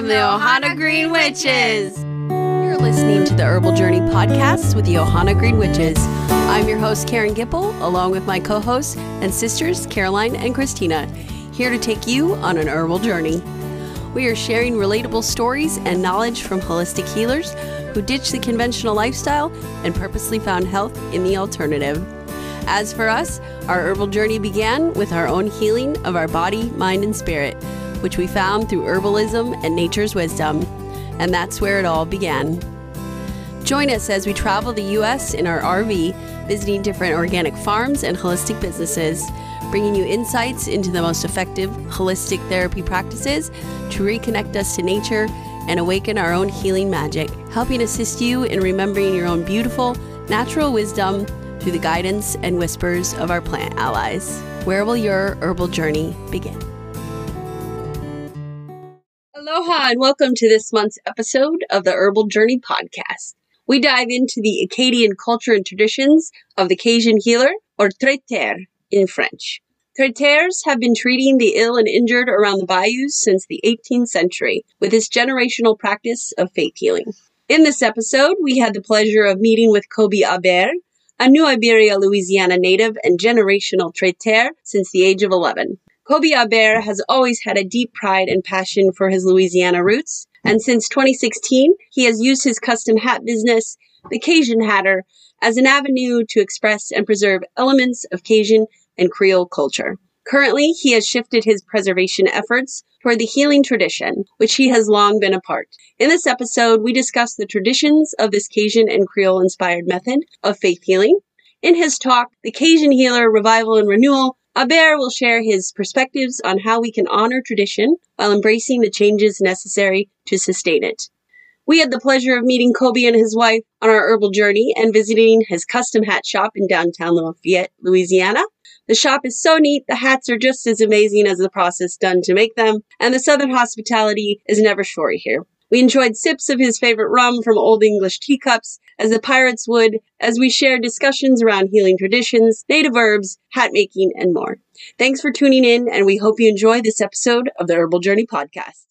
from the Ohana Green Witches. You're listening to the Herbal Journey podcast with the Ohana Green Witches. I'm your host, Karen Gipple, along with my co hosts and sisters, Caroline and Christina, here to take you on an herbal journey. We are sharing relatable stories and knowledge from holistic healers who ditched the conventional lifestyle and purposely found health in the alternative. As for us, our herbal journey began with our own healing of our body, mind, and spirit, which we found through herbalism and nature's wisdom. And that's where it all began. Join us as we travel the U.S. in our RV, visiting different organic farms and holistic businesses, bringing you insights into the most effective holistic therapy practices to reconnect us to nature and awaken our own healing magic, helping assist you in remembering your own beautiful, natural wisdom through the guidance and whispers of our plant allies. Where will your herbal journey begin? Aloha and welcome to this month's episode of the Herbal Journey podcast. We dive into the Acadian culture and traditions of the Cajun healer, or traiteur in French. Traiteurs have been treating the ill and injured around the bayous since the 18th century with this generational practice of faith healing. In this episode, we had the pleasure of meeting with Colby Hébert, a New Iberia, Louisiana native and generational traiteur since the age of 11. Colby Hébert has always had a deep pride and passion for his Louisiana roots, and since 2016, he has used his custom hat business, the Cajun Hatter, as an avenue to express and preserve elements of Cajun and Creole culture. Currently, he has shifted his preservation efforts toward the healing tradition, which he has long been a part. In this episode, we discuss the traditions of this Cajun and Creole inspired method of faith healing. In his talk, The Cajun Healer Revival and Renewal, Hébert will share his perspectives on how we can honor tradition while embracing the changes necessary to sustain it. We had the pleasure of meeting Colby and his wife on our herbal journey and visiting his custom hat shop in downtown Lafayette, Louisiana. The shop is so neat, the hats are just as amazing as the process done to make them, and the southern hospitality is never short here. We enjoyed sips of his favorite rum from old English teacups, as the pirates would, as we shared discussions around healing traditions, native herbs, hat making, and more. Thanks for tuning in, and we hope you enjoy this episode of the Herbal Journey podcast.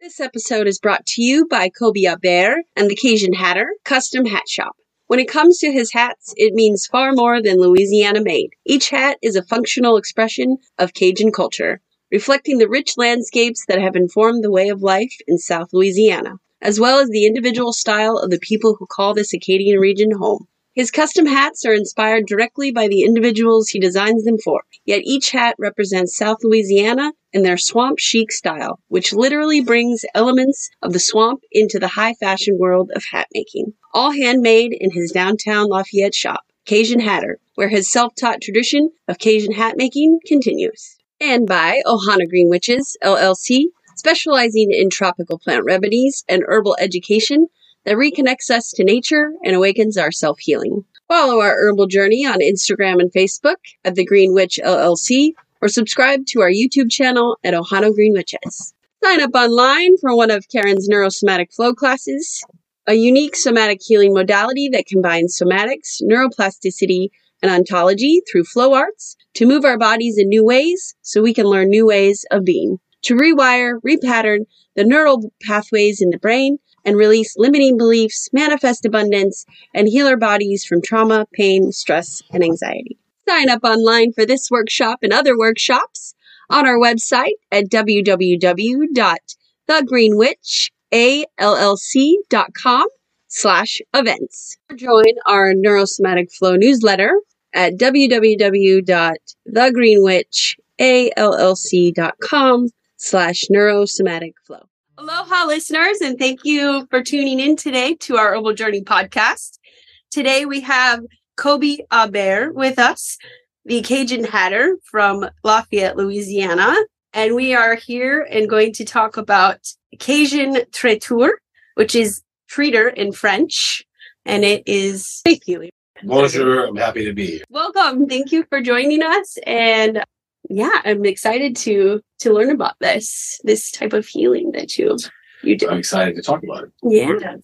This episode is brought to you by Colby Hébert and the Cajun Hatter Custom Hat Shop. When it comes to his hats, it means far more than Louisiana made. Each hat is a functional expression of Cajun culture, reflecting the rich landscapes that have informed the way of life in South Louisiana, as well as the individual style of the people who call this Acadian region home. His custom hats are inspired directly by the individuals he designs them for, yet each hat represents South Louisiana in their swamp chic style, which literally brings elements of the swamp into the high fashion world of hat making. All handmade in his downtown Lafayette shop, Cajun Hatter, where his self taught tradition of Cajun hat making continues. And by Ohana Green Witches, LLC, specializing in tropical plant remedies and herbal education that reconnects us to nature and awakens our self healing. Follow our herbal journey on Instagram and Facebook at The Green Witch LLC or subscribe to our YouTube channel at Ohana Green Witches. Sign up online for one of Karen's neurosomatic flow classes, a unique somatic healing modality that combines somatics, neuroplasticity, and ontology through flow arts to move our bodies in new ways so we can learn new ways of being, to rewire, repattern the neural pathways in the brain and release limiting beliefs, manifest abundance, and heal our bodies from trauma, pain, stress, and anxiety. Sign up online for this workshop and other workshops on our website at www.thegreenwitchallc.com slash events. Join our Neurosomatic Flow newsletter at www.thegreenwitchallc.com slash neurosomatic flow. Aloha, listeners, and thank you for tuning in today to our Herbal Journey podcast. Today we have Colby Hébert with us, the Cajun Hatter from Lafayette, Louisiana. And we are here and going to talk about Cajun traiteur, which is treater in French, and it is faith healing. Bonjour, I'm happy to be here. Welcome. Thank you for joining us. And yeah, I'm excited to to learn about this this type of healing that you You do. I'm excited to talk about it. Yeah.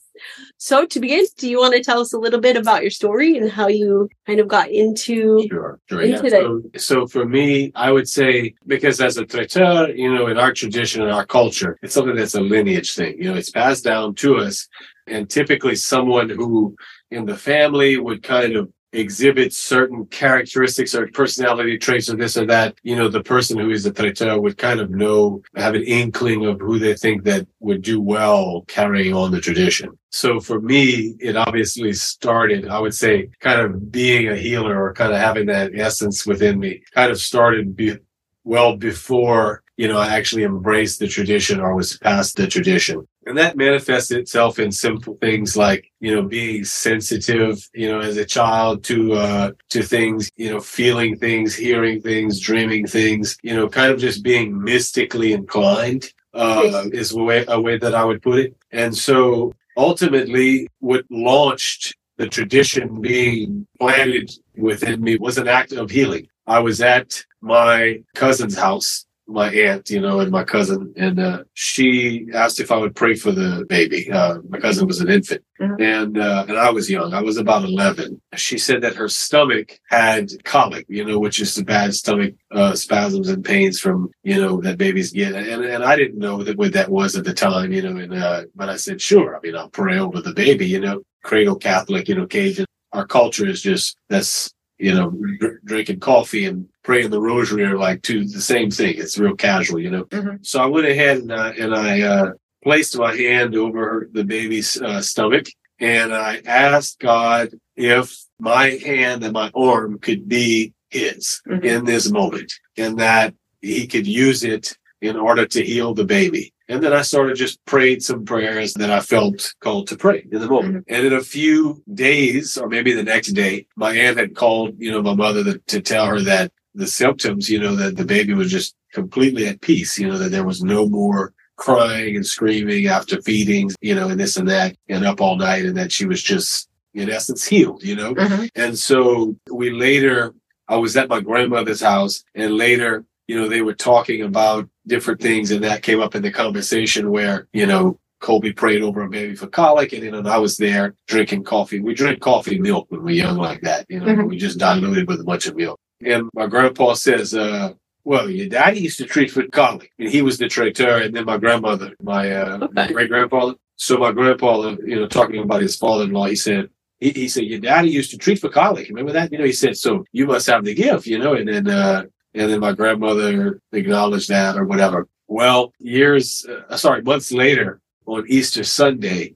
So to begin, do you want to tell us a little bit about your story and how you kind of got into? Sure, sure. Into Yeah. So, so for me, I would say because as a traiteur, you know, in our tradition and our culture, it's something that's a lineage thing. You know, it's passed down to us, and typically someone who in the family would kind of exhibit certain characteristics or personality traits or this or that, you know, the person who is a traiteur would kind of know, have an inkling of who they think that would do well carrying on the tradition. So for me, it obviously started, I would say, kind of being a healer or kind of having that essence within me kind of started be, well before, you know, I actually embraced the tradition or was past the tradition. And that manifests itself in simple things like, you know, being sensitive, you know, as a child to, uh, to things, you know, feeling things, hearing things, dreaming things, you know, kind of just being mystically inclined, uh, is a way, a way that I would put it. And so ultimately what launched the tradition being planted within me was an act of healing. I was at my cousin's house my aunt, you know, and my cousin, and uh, she asked if I would pray for the baby. Uh, my cousin was an infant, Mhm. and uh, and I was young. I was about eleven. She said that her stomach had colic, you know, which is the bad stomach uh, spasms and pains from you know that babies get. And and I didn't know that what that was at the time, you know. And uh, but I said, sure. I mean, I'll pray over the baby, you know. Cradle Catholic, you know, Cajun. Our culture is just that's you know, dr- drinking coffee and praying the rosary are like two the same thing. It's real casual, you know. Mhm. So I went ahead and uh, and I uh, placed my hand over the baby's uh, stomach and I asked God if my hand and my arm could be His Mhm. in this moment, and that He could use it in order to heal the baby. And then I sort of just prayed some prayers that I felt called to pray in the moment. And in a few days, or maybe the next day, my aunt had called, you know, my mother to, to tell her that the symptoms, you know, that the baby was just completely at peace, you know, that there was no more crying and screaming after feedings, you know, and this and that, and up all night, and that she was just, in essence, healed, you know. Mhm. And so we later, I was at my grandmother's house, and later, you know, they were talking about different things, and that came up in the conversation where, you know, Colby prayed over a baby for colic, and then I was there drinking coffee. We drink coffee milk when we're young like that, you know, Mhm. we just diluted with a bunch of milk. And my grandpa says, uh, well, your daddy used to treat for colic, and he was the traiteur, and then my grandmother, my, uh, Okay. great grandfather. So my grandpa, you know, talking about his father-in-law, he said, he, he said, your daddy used to treat for colic. Remember that? You know, he said, so you must have the gift, you know, and then, uh, and then my grandmother acknowledged that or whatever. Well, years, uh, sorry, months later on Easter Sunday,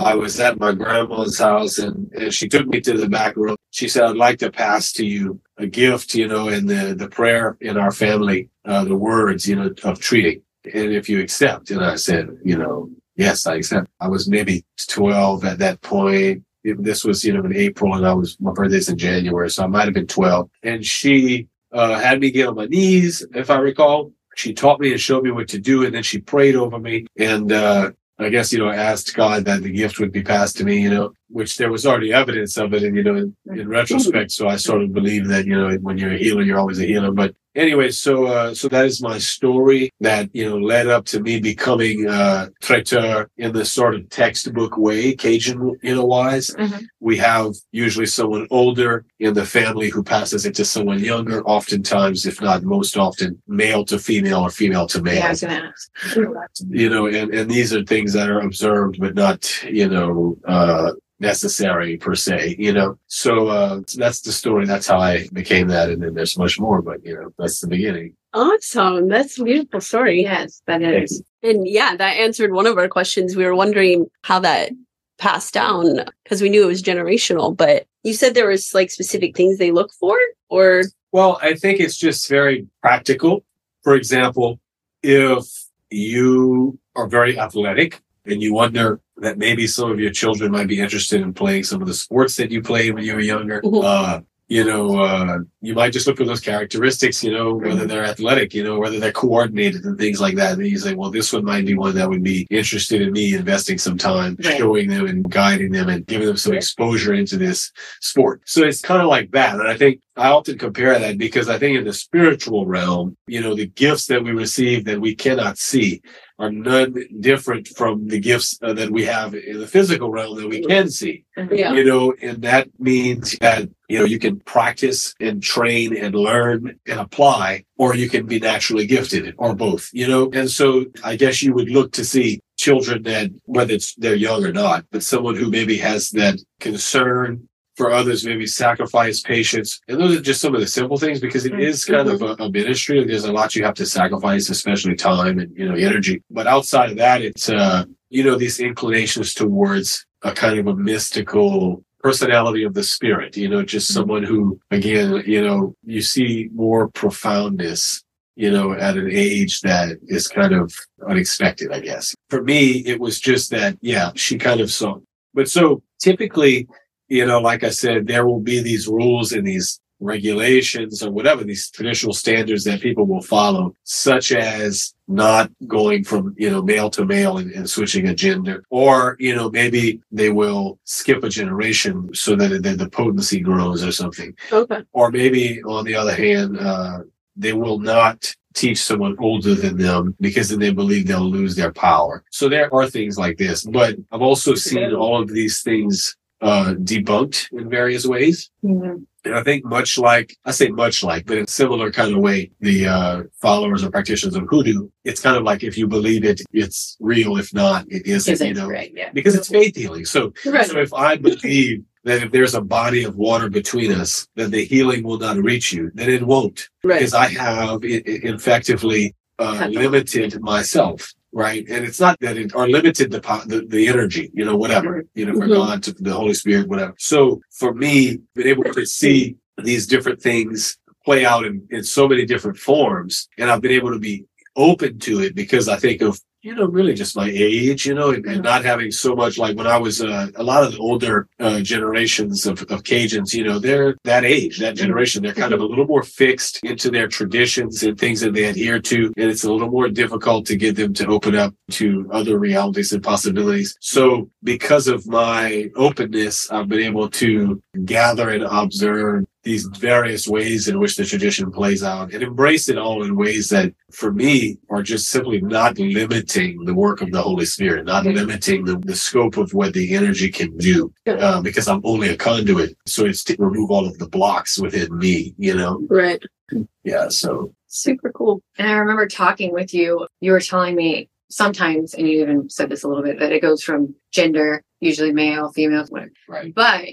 I was at my grandma's house and, and she took me to the back room. She said, I'd like to pass to you a gift, you know, in the, the prayer in our family, uh, the words, you know, of treating. And if you accept, and I said, you know, yes, I accept. I was maybe 12 at that point. This was, you know, in April and I was, my birthday's in January. So I might have been 12 and she, uh, had me get on my knees, if I recall. She taught me and showed me what to do. And then she prayed over me and, uh, I guess, you know, I asked God that the gift would be passed to me, you know, which there was already evidence of it. And, you know, in, in retrospect, so I sort of believe that, you know, when you're a healer, you're always a healer. But anyway, so, uh, so that is my story that, you know, led up to me becoming, uh, traiteur in the sort of textbook way, Cajun, you know, wise. Mhm. We have usually someone older in the family who passes it to someone younger, oftentimes, if not most often, male to female or female to male Yeah, I was gonna ask. you know, and, and these are things that are observed, but not, you know, uh, necessary per se, you know. So, uh, that's the story. That's how I became that. And then there's much more, but you know, that's the beginning. Awesome. That's a beautiful story. Yes, that is. And yeah, that answered one of our questions. We were wondering how that passed down because we knew it was generational, but you said there was like specific things they look for or Well, I think it's just very practical. For example, if you are very athletic and you wonder that maybe some of your children might be interested in playing some of the sports that you played when you were younger, Mhm. uh, you know, uh, you might just look for those characteristics, you know, whether they're athletic, you know, whether they're coordinated and things like that. And you say, well, this one might be one that would be interested in me investing some time, Right. showing them and guiding them and giving them some exposure into this sport. So it's kind of like that. And I think I often compare that because I think in the spiritual realm, you know, the gifts that we receive that we cannot see, are none different from the gifts uh, that we have in the physical realm that we can see. Yeah. You know, and that means that, you know, you can practice and train and learn and apply, or you can be naturally gifted or both, you know? And so I guess you would look to see children that, whether it's they're young or not, but someone who maybe has that concern for others, maybe sacrifice patience. And those are just some of the simple things because it mm-hmm. is kind of a, mm-hmm. a ministry. There's a lot you have to sacrifice, especially time and, you know, energy. But outside of that, it's, uh, you know, these inclinations towards a kind of a mystical personality of the spirit, you know, just mm-hmm. someone who, again, you know, you see more profoundness, you know, at an age that is kind of unexpected, I guess. For me, it was just that, yeah, she kind of saw. But so typically, you know, like I said, there will be these rules and these regulations or whatever, these traditional standards that people will follow, such as not going from, you know, male to male and, and switching a gender. Or, you know, maybe they will skip a generation so that the, the potency grows or something. Okay. Or maybe on the other hand, uh, they will not teach someone older than them because then they believe they'll lose their power. So there are things like this, but I've also seen all of these things uh, debunked in various ways. Mhm. And I think much like, I say much like, but in similar kind of way, the uh, followers or practitioners of hoodoo, it's kind of like if you believe it, it's real. If not, it isn't, Is you know, right? Yeah. because it's faith healing. So, Right. so if I believe that if there's a body of water between us, that the healing will not reach you, then it won't Right. because I have i- i- effectively uh, limited myself, right? And it's not that it or limited the, the the energy, you know, whatever, you know, for Mhm. God, to the Holy Spirit, whatever. So for me, being able to see these different things play out in, in so many different forms, and I've been able to be open to it because I think of you know really just my age, you know, and, and not having so much like when I was uh, a lot of the older uh, generations of, of Cajuns, you know, they're that age, that generation, they're kind of a little more fixed into their traditions and things that they adhere to, and it's a little more difficult to get them to open up to other realities and possibilities. So because of my openness, I've been able to gather and observe these various ways in which the tradition plays out and embrace it all in ways that for me are just simply not limiting the work of the Holy Spirit, not Mhm. limiting the, the scope of what the energy can do, uh, because I'm only a conduit. So it's to remove all of the blocks within me, you know? Right. Yeah. So Super cool. And I remember talking with you. You were telling me sometimes, and you even said this a little bit, that it goes from gender, usually male, female, whatever. right. But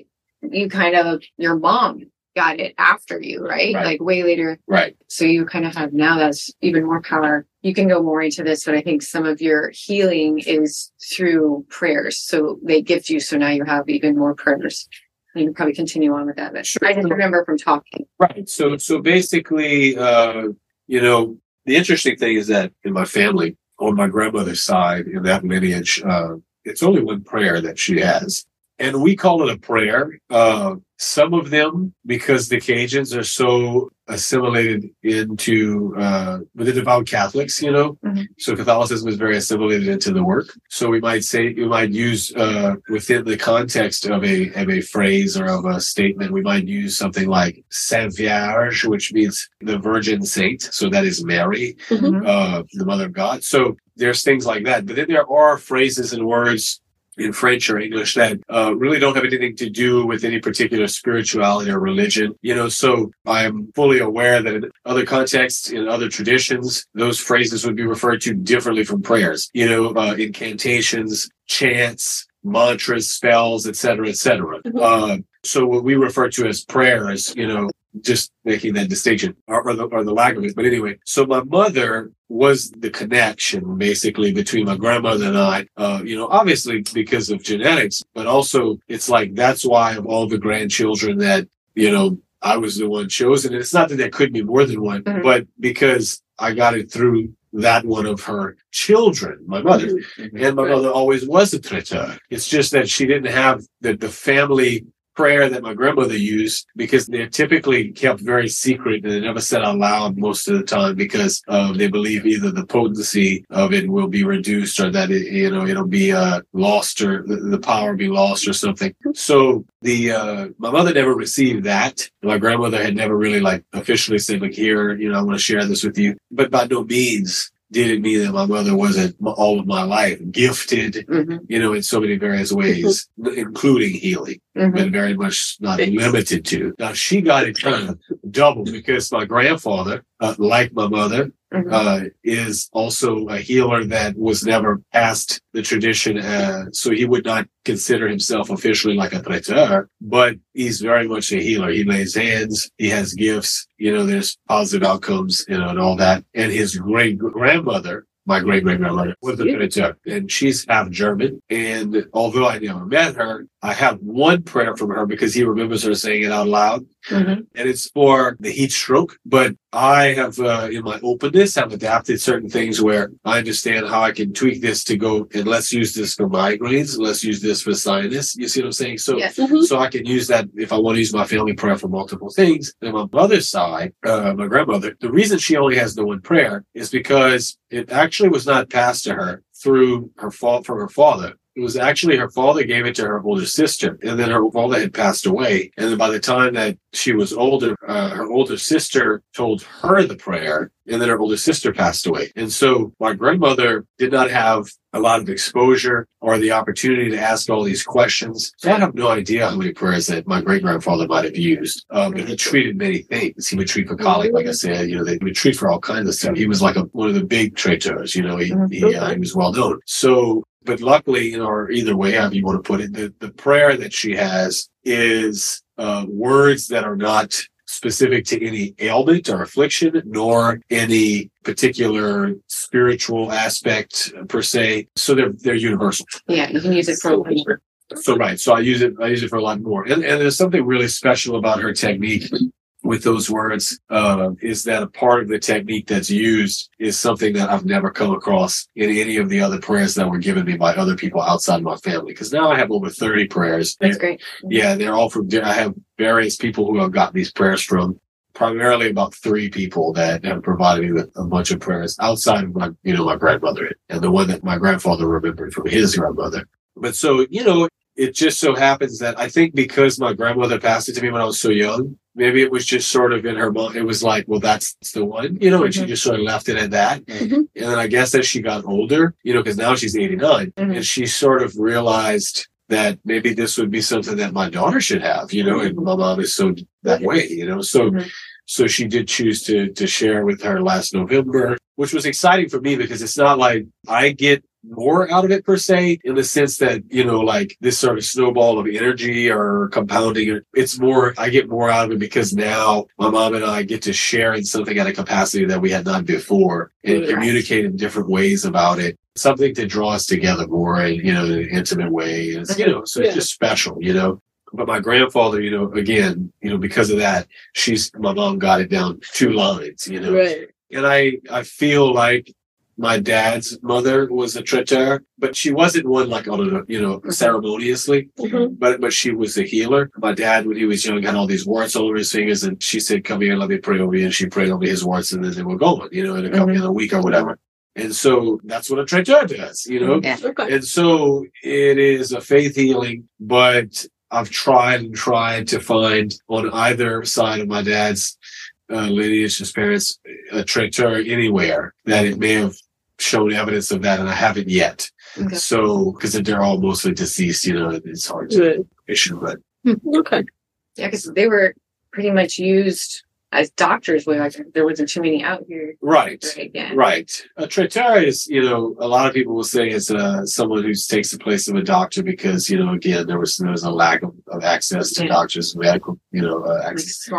you kind of, your mom got it after you, right? Right. Like way later. Right. So you kind of have now that's even more power. You can go more into this, but I think some of your healing is through prayers. So they gift you. So now you have even more prayers. You can probably continue on with that. But Sure. I just remember from talking. Right. So so basically, uh, you know, the interesting thing is that in my family, on my grandmother's side, in that lineage, uh, it's only one prayer that she has. And we call it a prayer. Uh, some of them, because the Cajuns are so assimilated into uh, with the devout Catholics, you know, Mhm. so Catholicism is very assimilated into the work. So we might say we might use uh, within the context of a of a phrase or of a statement, we might use something like Saint Vierge, which means the Virgin Saint. So that is Mary, Mhm. uh, the Mother of God. So there's things like that. But then there are phrases and words in French or English that uh, really don't have anything to do with any particular spirituality or religion. You know, so I'm fully aware that in other contexts, in other traditions, those phrases would be referred to differently from prayers. You know, uh, incantations, chants, mantras, spells, etc., etc. Mhm. Uh, so what we refer to as prayers, you know, just making that distinction or, or, the, or the lack of it. But anyway, so my mother was the connection basically between my grandmother and I, uh, you know, obviously because of genetics, but also it's like that's why of all the grandchildren that, you know, I was the one chosen. And it's not that there could be more than one, Mhm. but because I got it through that one of her children, my mother. And my mother always was a traiteur. It's just that she didn't have the, the family prayer that my grandmother used because they're typically kept very secret and they're never said out loud most of the time because uh, they believe either the potency of it will be reduced or that it, you know it'll be uh, lost or the, the power be lost or something. So the uh, my mother never received that. My grandmother had never really like officially said like here you know I want to share this with you, but by no means didn't mean that my mother wasn't all of my life gifted, hmm you know, in so many various ways, including healing, hmm but very much not limited to. Now she got it kind of double because my grandfather, uh, like my mother, hmm uh, is also a healer that was never past the tradition. Uh, so he would not consider himself officially like a traiteur, but he's very much a healer. He lays hands. He has gifts. You know, there's positive outcomes, you know, and all that. And his great grandmother, my great great grandmother was a traiteur and she's half German. And although I never met her, I have one prayer from her because he remembers her saying it out loud hmm and it's for the heat stroke. But I have, uh, in my openness, have adapted certain things where I understand how I can tweak this to go and let's use this for migraines, let's use this for sinus. You see what I'm saying? So, Yes. Mhm. so I can use that if I want to use my family prayer for multiple things. And my mother's side, uh, my grandmother, the reason she only has the one prayer is because it actually was not passed to her through her fault from her father. It was actually her father gave it to her older sister, and then her father had passed away. And then by the time that she was older, uh, her older sister told her the prayer, and then her older sister passed away. And so my grandmother did not have a lot of exposure or the opportunity to ask all these questions. So I have no idea how many prayers that my great grandfather might have used. Um, but he treated many things. He would treat for colic, like I said, you know, they would treat for all kinds of stuff. He was like a, one of the big traiteurs, you know, he, he, uh, he was well known. So, but luckily, you know, or either way, however you want to put it, the, the prayer that she has is, uh, words that are not specific to any ailment or affliction, nor any particular spiritual aspect per se. So they're they're universal. Yeah, you can use it for So right. So I use it I use it for a lot more. And and there's something really special about her technique with those words, uh, is that a part of the technique that's used is something that I've never come across in any of the other prayers that were given me by other people outside my family. Because now I have over 30 prayers. That's great. Yeah, they're all from. I have various people who I've got these prayers from. Primarily about three people that have provided me with a bunch of prayers outside of my, you know, my grandmother and the one that my grandfather remembered from his grandmother. But so, you know, it just so happens that I think because my grandmother passed it to me when I was so young, maybe it was just sort of in her mind. It was like, well, that's the one, you know, and she Mhm. just sort of left it at that. Mhm. And then I guess as she got older, you know, because now she's 89 Mhm. and she sort of realized that maybe this would be something that my daughter should have, you know, and my mom is so that way, you know, so, Mhm. so she did choose to, to share with her last November, which was exciting for me because it's not like I get more out of it per se in the sense that, you know, like this sort of snowball of energy or compounding. It's more, I get more out of it because now my mom and I get to share in something at a capacity that we had not before and Right. communicate in different ways about it. Something to draw us together more in, you know, in an intimate way. And it's, you know, so it's just special, you know. But my grandfather, you know, again, you know, because of that, she's my mom got it down two lines, you know Right. and I I feel like my dad's mother was a traiteur, but she wasn't one like on a you know ceremoniously, Mhm. but but she was a healer. My dad, when he was young, had all these warts all over his fingers, and she said, "Come here, let me pray over you," and she prayed over his warts, and then they were gone, you know, in a couple in a week or whatever. And so that's what a traiteur does, you know. Yeah. Okay. And so it is a faith healing, but I've tried and tried to find on either side of my dad's uh, lineage, his parents, a traiteur anywhere that it may have shown evidence of that, and I haven't yet. Okay. So, because they're all mostly deceased, you know, it's hard to Right. issue, but Okay. Yeah, because they were pretty much used as doctors. Where like there wasn't too many out here. right. Right. Right. A traiteur is, you know, a lot of people will say is uh, someone who takes the place of a doctor because, you know, again, there was there was a lack of, of access to Yeah. doctors, medical, you know, uh, access.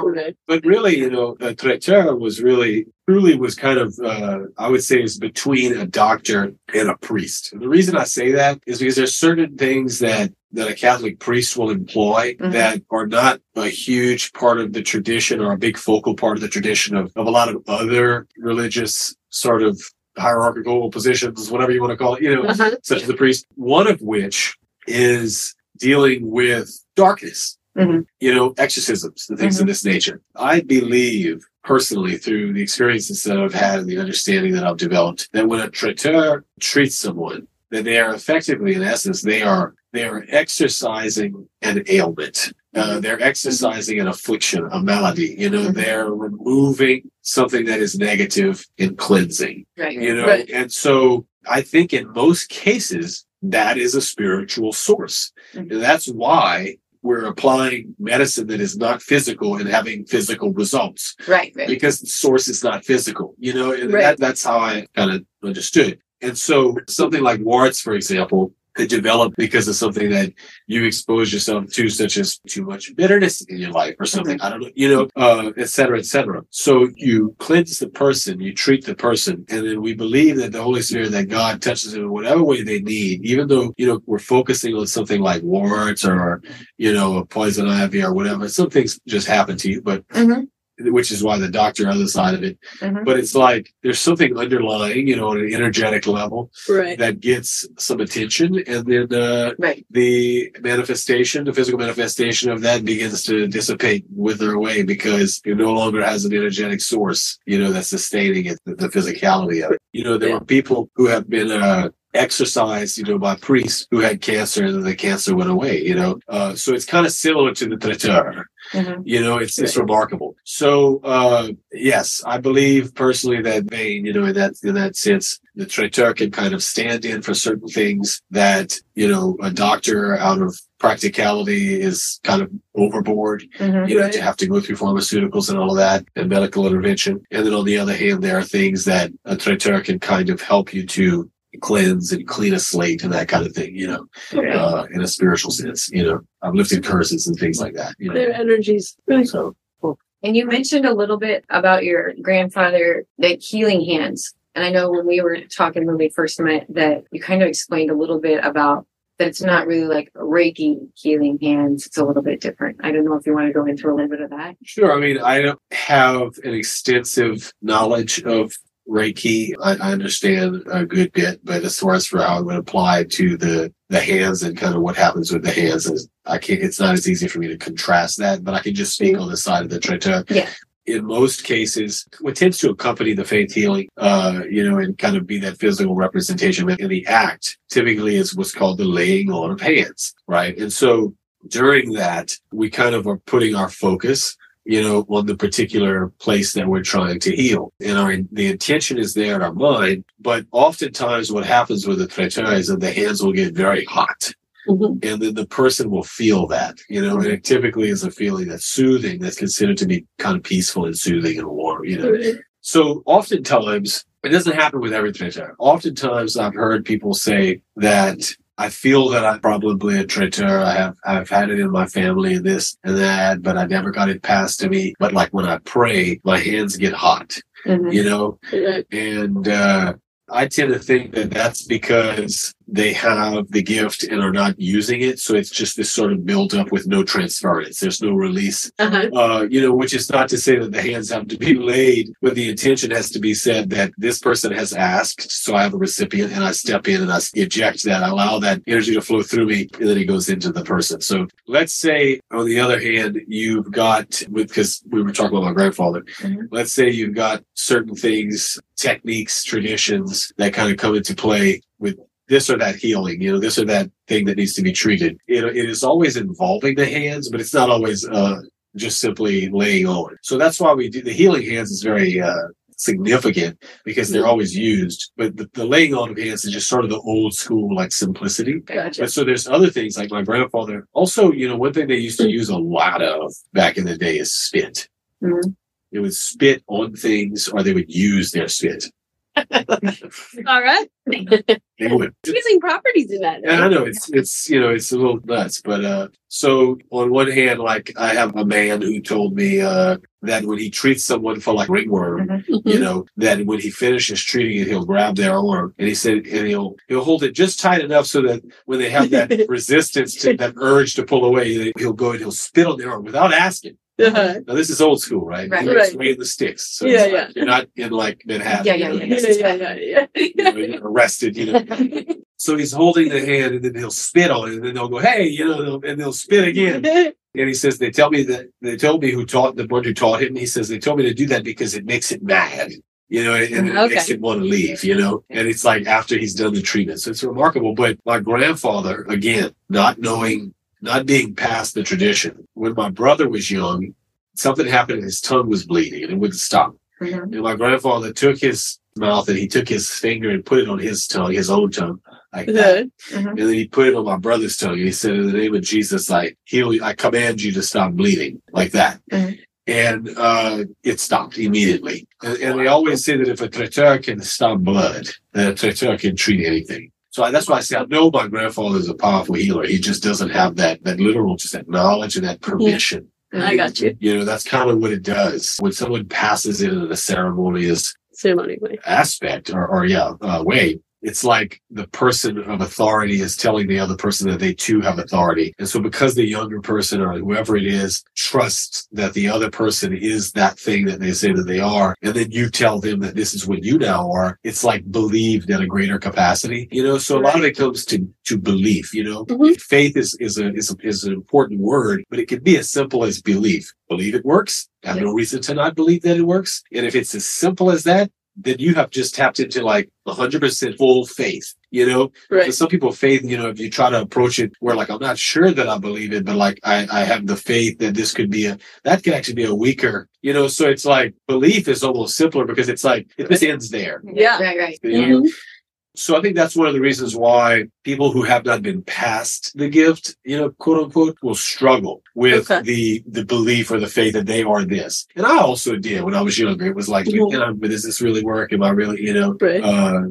But really, you know, a traiteur was really, truly was kind of, uh, I would say is between a doctor and a priest. And the reason I say that is because there's certain things that that a Catholic priest will employ Mhm. that are not a huge part of the tradition or a big focal part of the tradition of, of a lot of other religious sort of hierarchical positions, whatever you want to call it, you know, Uh-huh. such as the priest, one of which is dealing with darkness, Mhm. you know, exorcisms, and things of this nature. I believe personally through the experiences that I've had and the understanding that I've developed that when a traiteur treats someone, that they are effectively, in essence, they are they are exorcising an ailment. Uh, they're exorcising an affliction, a malady. You know, they're removing something that is negative and cleansing. Right. You know, Right. and so I think in most cases that is a spiritual source. Mhm. And that's why we're applying medicine that is not physical and having physical results Right. Right. because the source is not physical, you know, Right. that, that's how I kind of understood. And so something like warts, for example, could develop because of something that you expose yourself to, such as too much bitterness in your life or something. I don't know, you know, uh, et cetera, et cetera. So you cleanse the person, you treat the person, and then we believe that the Holy Spirit, that God touches them in whatever way they need, even though, you know, we're focusing on something like warts or, you know, a poison ivy or whatever. Some things just happen to you, but Mhm. Which is why the doctor on the other side of it. Mhm. But it's like there's something underlying, you know, on an energetic level Right. that gets some attention, and then uh, Right. the manifestation, the physical manifestation of that begins to dissipate, wither away because it no longer has an energetic source, you know, that's sustaining it, the, the physicality of it. You know, there Yeah. were people who have been uh, exorcised, you know, by priests who had cancer, and then the cancer went away. You know, uh, so it's kind of similar to the traiteur. Mhm. You know, it's it's remarkable. So uh yes, I believe personally that vein, you know, in that in that sense, the traiteur can kind of stand in for certain things that, you know, a doctor out of practicality is kind of overboard. Mhm. You know, Right. to have to go through pharmaceuticals and all of that and medical intervention. And then on the other hand, there are things that a traiteur can kind of help you to cleanse and clean a slate and that kind of thing, you know, uh, in a spiritual sense, you know, I've lifted curses and things like that, you know. Their energies. Really So And you mentioned a little bit about your grandfather, the healing hands. And I know when we were talking when we first met that you kind of explained a little bit about that it's not really like Reiki healing hands. It's a little bit different. I don't know if you want to go into a little bit of that. Sure. I mean, I don't have an extensive knowledge of Reiki. I, I understand a good bit, but as far as for how it would apply to the the hands and kind of what happens with the hands, is I can't. It's not as easy for me to contrast that, but I can just speak on the side of the traiteur. Yeah. In most cases, what tends to accompany the faith healing, uh, you know, and kind of be that physical representation in the act, typically is what's called the laying on of hands, right? And so during that, we kind of are putting our focus you know, on the particular place that we're trying to heal. And our the intention is there in our mind, but oftentimes what happens with the traiteur is that the hands will get very hot. Mhm. And then the person will feel that, you know, and it typically is a feeling that's soothing, that's considered to be kind of peaceful and soothing and warm, you know. Right. So oftentimes, it doesn't happen with every traiteur. Oftentimes, I've heard people say that I feel that I'm probably a traiteur. I have I've had it in my family and this and that, but I never got it passed to me. But like when I pray, my hands get hot, Mhm. you know, and uh, I tend to think that that's because they have the gift and are not using it. So it's just this sort of build up with no transference. There's no release Uh-huh. uh, you know, which is not to say that the hands have to be laid, but the intention has to be said that this person has asked, so I have a recipient, and I step in and I eject that, I allow that energy to flow through me, and then it goes into the person. So let's say, on the other hand, you've got, because we were talking about my grandfather, Mhm. let's say you've got certain things, techniques, traditions that kind of come into play with this or that healing, you know, this or that thing that needs to be treated. It, it is always involving the hands, but it's not always uh, just simply laying on. So that's why we do the healing hands is very uh, significant because they're always used. But the, the laying on of hands is just sort of the old school like simplicity. Gotcha. But so there's other things like my grandfather. Also, you know, one thing they used to use a lot of back in the day is spit. Mhm. They would spit on things or they would use their spit. All right. They would. Healing properties in that. Yeah, I know it's it's you know it's a little nuts, but uh so on one hand, like I have a man who told me uh that when he treats someone for like ringworm, Mhm. Mm-hmm. you know, that when he finishes treating it, he'll grab their arm and he said and he'll he'll hold it just tight enough so that when they have that resistance to that urge to pull away, he'll go and he'll spit on their arm without asking. Uh-huh. Now this is old school, right? Right. You're Right. swinging the sticks. So Yeah, like yeah. you're not in like Manhattan. Yeah, yeah, yeah, you're Yeah, yeah, yeah, yeah. you know, you're arrested, you know. So he's holding the hand and then he'll spit on it and then they'll go, hey, you know, and they'll spit again. And he says, they tell me that they told me who taught the one who taught him. He says, they told me to do that because it makes it mad, you know, and it Okay. makes it want to leave, you know, and it's like after he's done the treatment. So it's remarkable. But my grandfather, again, not knowing not being past the tradition. When my brother was young, something happened and his tongue was bleeding and it wouldn't stop. Mhm. And my grandfather took his mouth and he took his finger and put it on his tongue, his own tongue, like that. Mhm. And then he put it on my brother's tongue. And he said, In the name of Jesus, I heal you. I command you to stop bleeding like that. Mhm. And uh, it stopped immediately. And, and they always say that if a traiteur can stop blood, then a traiteur can treat anything. So I, that's why I say I know my grandfather is a powerful healer. He just doesn't have that that literal, just that knowledge and that permission. I got you. You know, that's kind of what it does. When someone passes it in a ceremonious Ceremony way. aspect or, or yeah, uh, way, it's like the person of authority is telling the other person that they too have authority. And so because the younger person or whoever it is trusts that the other person is that thing that they say that they are, and then you tell them that this is what you now are, it's like believed at a greater capacity, you know? So a lot of it comes to, to belief, you know? Mhm. Faith is, is a, is a, is an important word, but it can be as simple as belief. Believe it works. Have no reason to not believe that it works. And if it's as simple as that, then you have just tapped into like 100% full faith, you know? Right. For some people, faith, you know, if you try to approach it where like, I'm not sure that I believe it, but like, I, I have the faith that this could be a, that could actually be a weaker, you know? So it's like belief is almost simpler because it's like, it just ends there. Yeah. Right, right. you know? Mhm. So I think that's one of the reasons why people who have not been past the gift, you know, quote unquote, will struggle with Okay. the the belief or the faith that they are this. And I also did when I was younger. It was like, Mhm. you know, does this really work? Am I really, you know, Right. uh,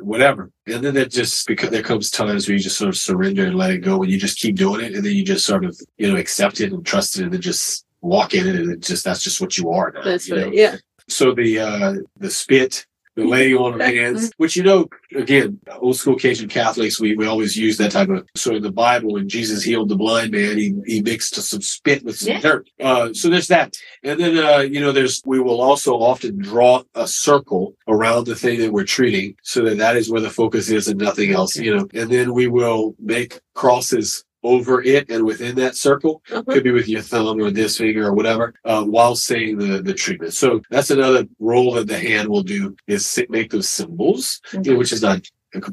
whatever. And then that just because there comes times where you just sort of surrender and let it go, and you just keep doing it, and then you just sort of, you know, accept it and trust it, and then just walk in it, and it just that's just what you are now. That's right. know? Yeah. So the uh the spit, the laying on of hands, which you know, again, old school Cajun Catholics, we, we always use that type of so in the Bible when Jesus healed the blind man, he he mixed some spit with some Yeah. dirt. Uh so there's that. And then uh, you know, there's we will also often draw a circle around the thing that we're treating so that that is where the focus is and nothing else, you know. And then we will make crosses over it and within that circle Uh-huh. could be with your thumb or this finger or whatever, uh, while saying the, the treatment. So that's another role that the hand will do is make those symbols, you know, which is not,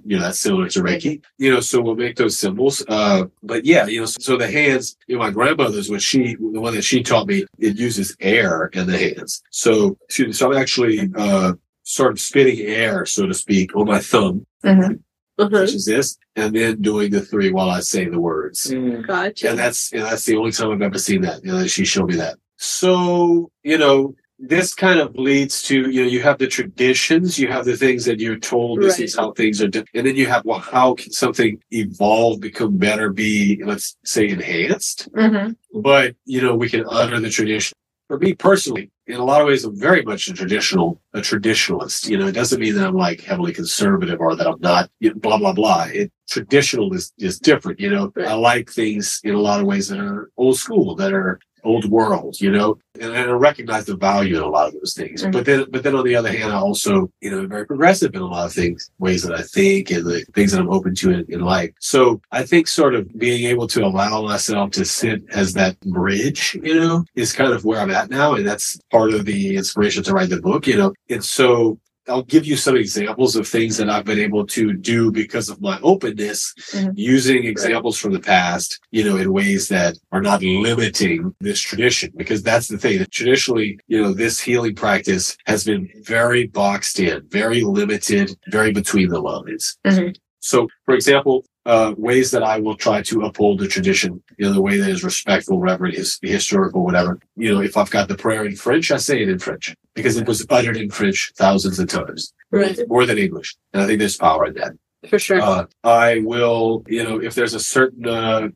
you know, that's similar to Reiki, you know, so we'll make those symbols. Uh, but yeah, you know, so, so the hands, you know, my grandmother's, what she, the one that she taught me, it uses air in the hands. So, excuse me, so I'm actually, uh, sort of spitting air, so to speak, on my thumb, Mhm. Uh-huh. which is this, and then doing the three while I say the words. Gotcha. And that's and that's the only time I've ever seen that. You know, she showed me that. So, you know, this kind of leads to, you know, you have the traditions, you have the things that you're told this Right. is how things are done. And then you have, well, how can something evolve, become better, be, let's say, enhanced? Mhm. But, you know, we can honor the tradition. For me personally, in a lot of ways, I'm very much a traditional, a traditionalist. You know, it doesn't mean that I'm like heavily conservative or that I'm not, you know, blah, blah, blah. It traditional is, is different. You know. I like things in a lot of ways that are old school, that are old world, you know, and, and I recognize the value in a lot of those things. Mhm. But then, but then on the other hand, I also, you know, very progressive in a lot of things, ways that I think and the things that I'm open to in, in life. So I think sort of being able to allow myself to sit as that bridge, you know, is kind of where I'm at now. And that's part of the inspiration to write the book, you know. And so I'll give you some examples of things that I've been able to do because of my openness, Mhm. using examples from the past, you know, in ways that are not limiting this tradition. Because that's the thing that traditionally, you know, this healing practice has been very boxed in, very limited, very between the lines. Mhm. So, for example, uh, ways that I will try to uphold the tradition, you know, the way that is respectful, reverent, his, historical, whatever. You know, if I've got the prayer in French, I say it in French because it was uttered in French thousands of times, Right. more than English. And I think there's power in that. For sure. Uh, I will, you know, if there's a certain uh,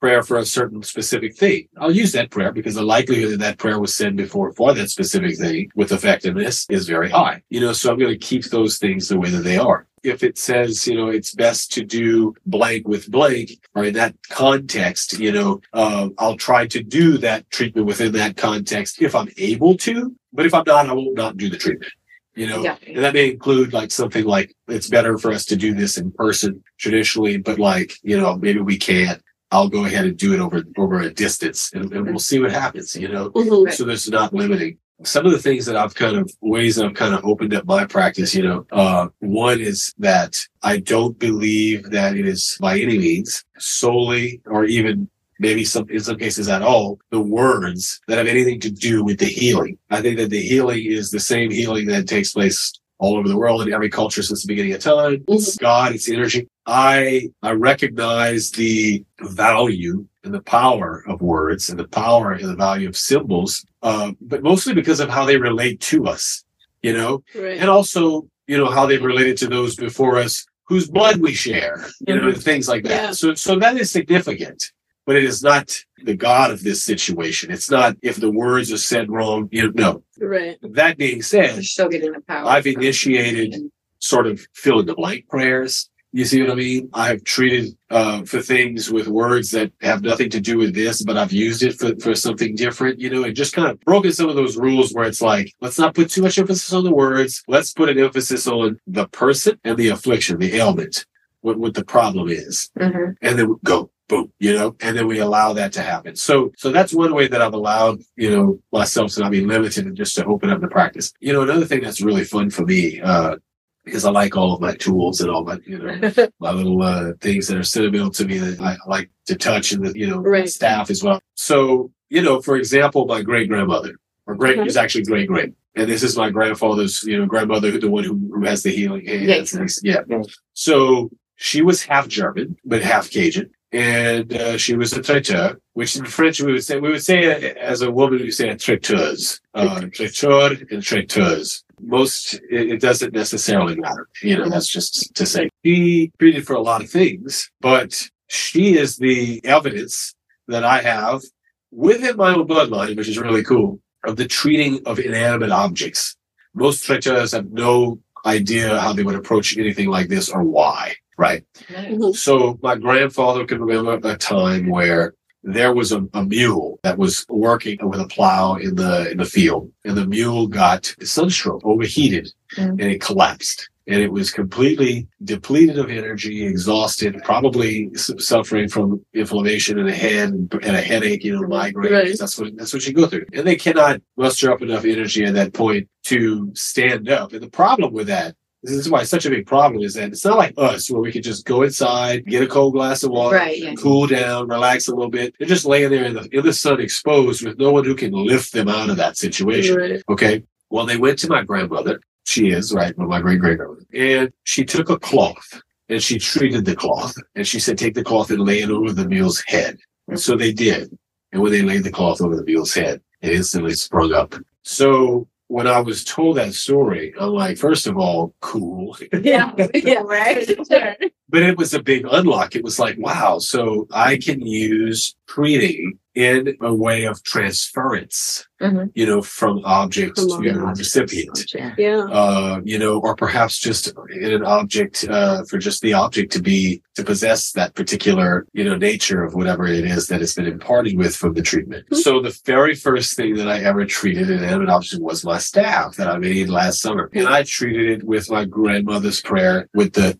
prayer for a certain specific thing, I'll use that prayer because the likelihood that that prayer was said before for that specific thing with effectiveness is very high. You know, so I'm going to keep those things the way that they are. If it says, you know, it's best to do blank with blank, or in that context, you know, uh, I'll try to do that treatment within that context if I'm able to. But if I'm not, I will not do the treatment. You know, Yeah. and that may include like something like it's better for us to do this in person traditionally, but like, you know, maybe we can't. I'll go ahead and do it over over a distance and, and we'll see what happens, you know. Mhm. So there's not limiting. Some of the things that I've kind of ways that I've kind of opened up my practice, you know, uh, one is that I don't believe that it is by any means solely or even maybe some in some cases at all, the words that have anything to do with the healing. I think that the healing is the same healing that takes place all over the world in every culture since the beginning of time. It's God, it's energy. I I recognize the value and the power of words and the power and the value of symbols, uh, but mostly because of how they relate to us, you know, Right. and also you know how they've related to those before us whose blood we share, you know, things like that. Yeah. So so that is significant. But it is not the God of this situation. It's not if the words are said wrong. You know, no. Right. That being said, still getting the power. I've initiated sort of fill in the blank prayers. You see what I mean? I've treated uh, for things with words that have nothing to do with this, but I've used it for, for something different, you know, and just kind of broken some of those rules where it's like, let's not put too much emphasis on the words. Let's put an emphasis on the person and the affliction, the ailment, what, what the problem is Mhm. and then go boom you know and then we allow that to happen so so that's one way that i've allowed you know myself to not be limited and just to open up the practice you know another thing that's really fun for me uh because I like all of my tools and all my, you know, my little uh, things that are sentimental to me that I like to touch and the, you know, Right. staff as well. So, you know, for example, my great grandmother, or great Mhm. is actually great great, and this is my grandfather's, you know, grandmother, who- the one who, who has the healing hands. Yeah. yeah. So she was half German, but half Cajun. And uh, she was a traiteur, which in French we would say, we would say uh, as a woman, we say a traiteuse, uh, traiteur and traiteuse. Most, it, it doesn't necessarily matter. You know, that's just to say. She treated for a lot of things, but she is the evidence that I have within my own bloodline, which is really cool, of the treating of inanimate objects. Most traiteurs have no idea how they would approach anything like this or why, right? Mhm. So my grandfather could remember a time where there was a, a mule that was working with a plow in the in the field, and the mule got sunstroke, overheated, Mm. and it collapsed. And it was completely depleted of energy, exhausted, probably suffering from inflammation in the head and a headache, you know, migraine. Right. That's what that's what you go through. And they cannot muster up enough energy at that point to stand up. And the problem with that this is why it's such a big problem is that it's not like us where we could just go inside, get a cold glass of water, Right, yeah. cool down, relax a little bit. They're just laying there in the, in the sun exposed with no one who can lift them out of that situation. Right. Okay. Well, they went to my grandmother. She is, right? Well, my great great grandmother. And she took a cloth and she treated the cloth. And she said, take the cloth and lay it over the mule's head. And so they did. And when they laid the cloth over the mule's head, it instantly sprung up. So when I was told that story, I'm like, first of all, cool. Yeah. Yeah. Right. Sure. But it was a big unlock. It was like, wow, so I can use treating in a way of transference, Mhm. you know, from object From to object. recipient. Yeah. Uh, you know, or perhaps just in an object, uh, for just the object to be, to possess that particular, you know, nature of whatever it is that has been imparted with from the treatment. Mhm. So the very first thing that I ever treated in an object was my staff that I made last summer. And I treated it with my grandmother's prayer with the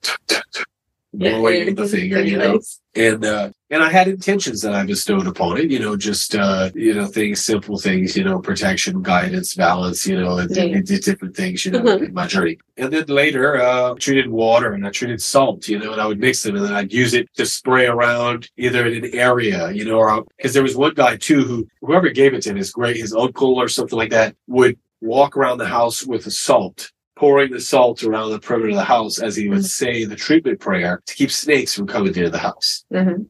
blowing of the finger, you know, Nice. and uh and i had intentions that i bestowed upon it you know just uh you know things simple things you know protection guidance balance you know and, Yeah. and did different things you know Mhm. in my journey and then later uh treated water and i treated salt you know and i would mix them and then i'd use it to spray around either in an area you know or because there was one guy too who whoever gave it to him his great his uncle or something like that would walk around the house with the salt pouring the salt around the perimeter of the house as he would Mhm. say the treatment prayer to keep snakes from coming near the house Mhm.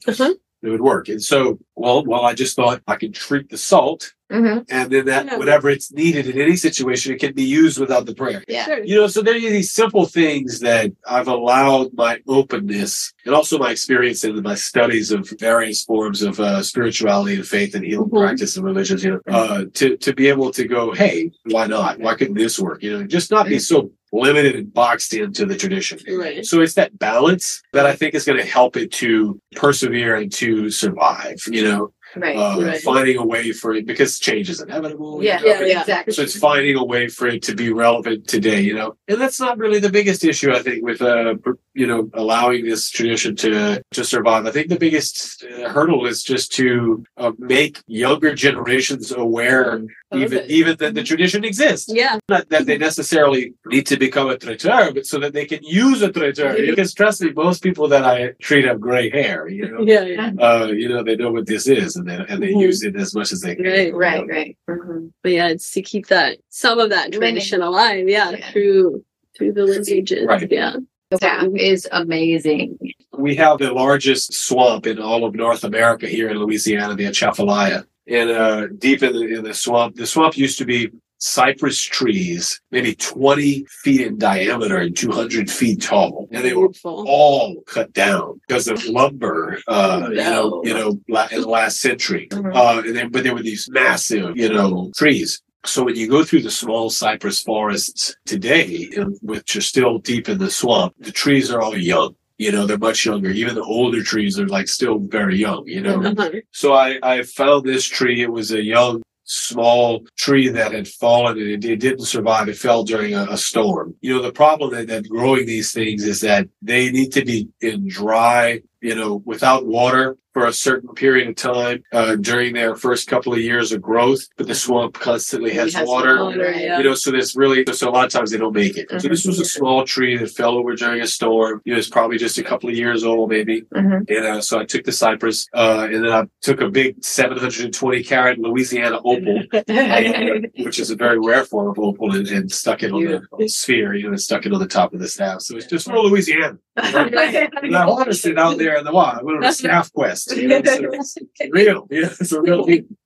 it would work. And so, well, well, I just thought I could treat the salt Mhm. and then that Yeah. whatever it's needed in any situation, it can be used without the prayer. Yeah. Sure. You know, so there are these simple things that I've allowed my openness and also my experience in my studies of various forms of uh, spirituality and faith and healing Mhm. practice and religions, you know, uh, to, to be able to go, hey, why not? Why couldn't this work? You know, just not be so limited and boxed into the tradition. Right. So it's that balance that I think is going to help it to persevere and to survive, you know. Right. uh, right. finding a way for it because change is inevitable. you yeah, know, Yeah, yeah. exactly. So it's finding a way for it to be relevant today, you know, and that's not really the biggest issue. I think with uh, you know, allowing this tradition to to survive. I think the biggest uh, hurdle is just to uh, make younger generations aware, even even that the tradition exists. Yeah. Not that they necessarily need to become a traiteur, but so that they can use a traiteur. Because trust me, most people that I treat have gray hair. You know, Yeah. yeah. uh, you know, they know what this is, and they and they Mhm. use it as much as they can. Right. Right, right. Mhm. But yeah, it's to keep that some of that tradition alive. Yeah, Yeah. through through the lineages. Right. Yeah. The staff is amazing. We have the largest swamp in all of North America here in Louisiana, the Atchafalaya. And uh, deep in the, in the swamp, the swamp used to be cypress trees, maybe 20 feet in diameter and 200 feet tall. And they were all cut down because of lumber, uh, you know, you know, in the last century. Mhm. Uh, and then, but there were these massive, you know, trees. So when you go through the small cypress forests today, which are still deep in the swamp, the trees are all young. You know, they're much younger. Even the older trees are like still very young, you know. Uh-huh. So I, I found this tree. It was a young, small tree that had fallen and it, it didn't survive. It fell during a, a storm. You know, the problem that, that growing these things is that they need to be in dry, you know, without water for a certain period of time uh, during their first couple of years of growth. But the swamp constantly has, has water. water, yeah. You know, so there's really so a lot of times they don't make it. So this was a small tree that fell over during a storm. It was probably just a couple of years old, maybe. Mhm. And uh, so I took the cypress, uh, and then I took a big 720 carat Louisiana opal, which is a very rare form of opal, and, and stuck it on the, on the sphere, you know, and stuck it on the top of the staff. So it's just for Louisiana. And I harvested out there in the wild. I went on a staff quest. You know, so it's real. Yeah, it's a real thing.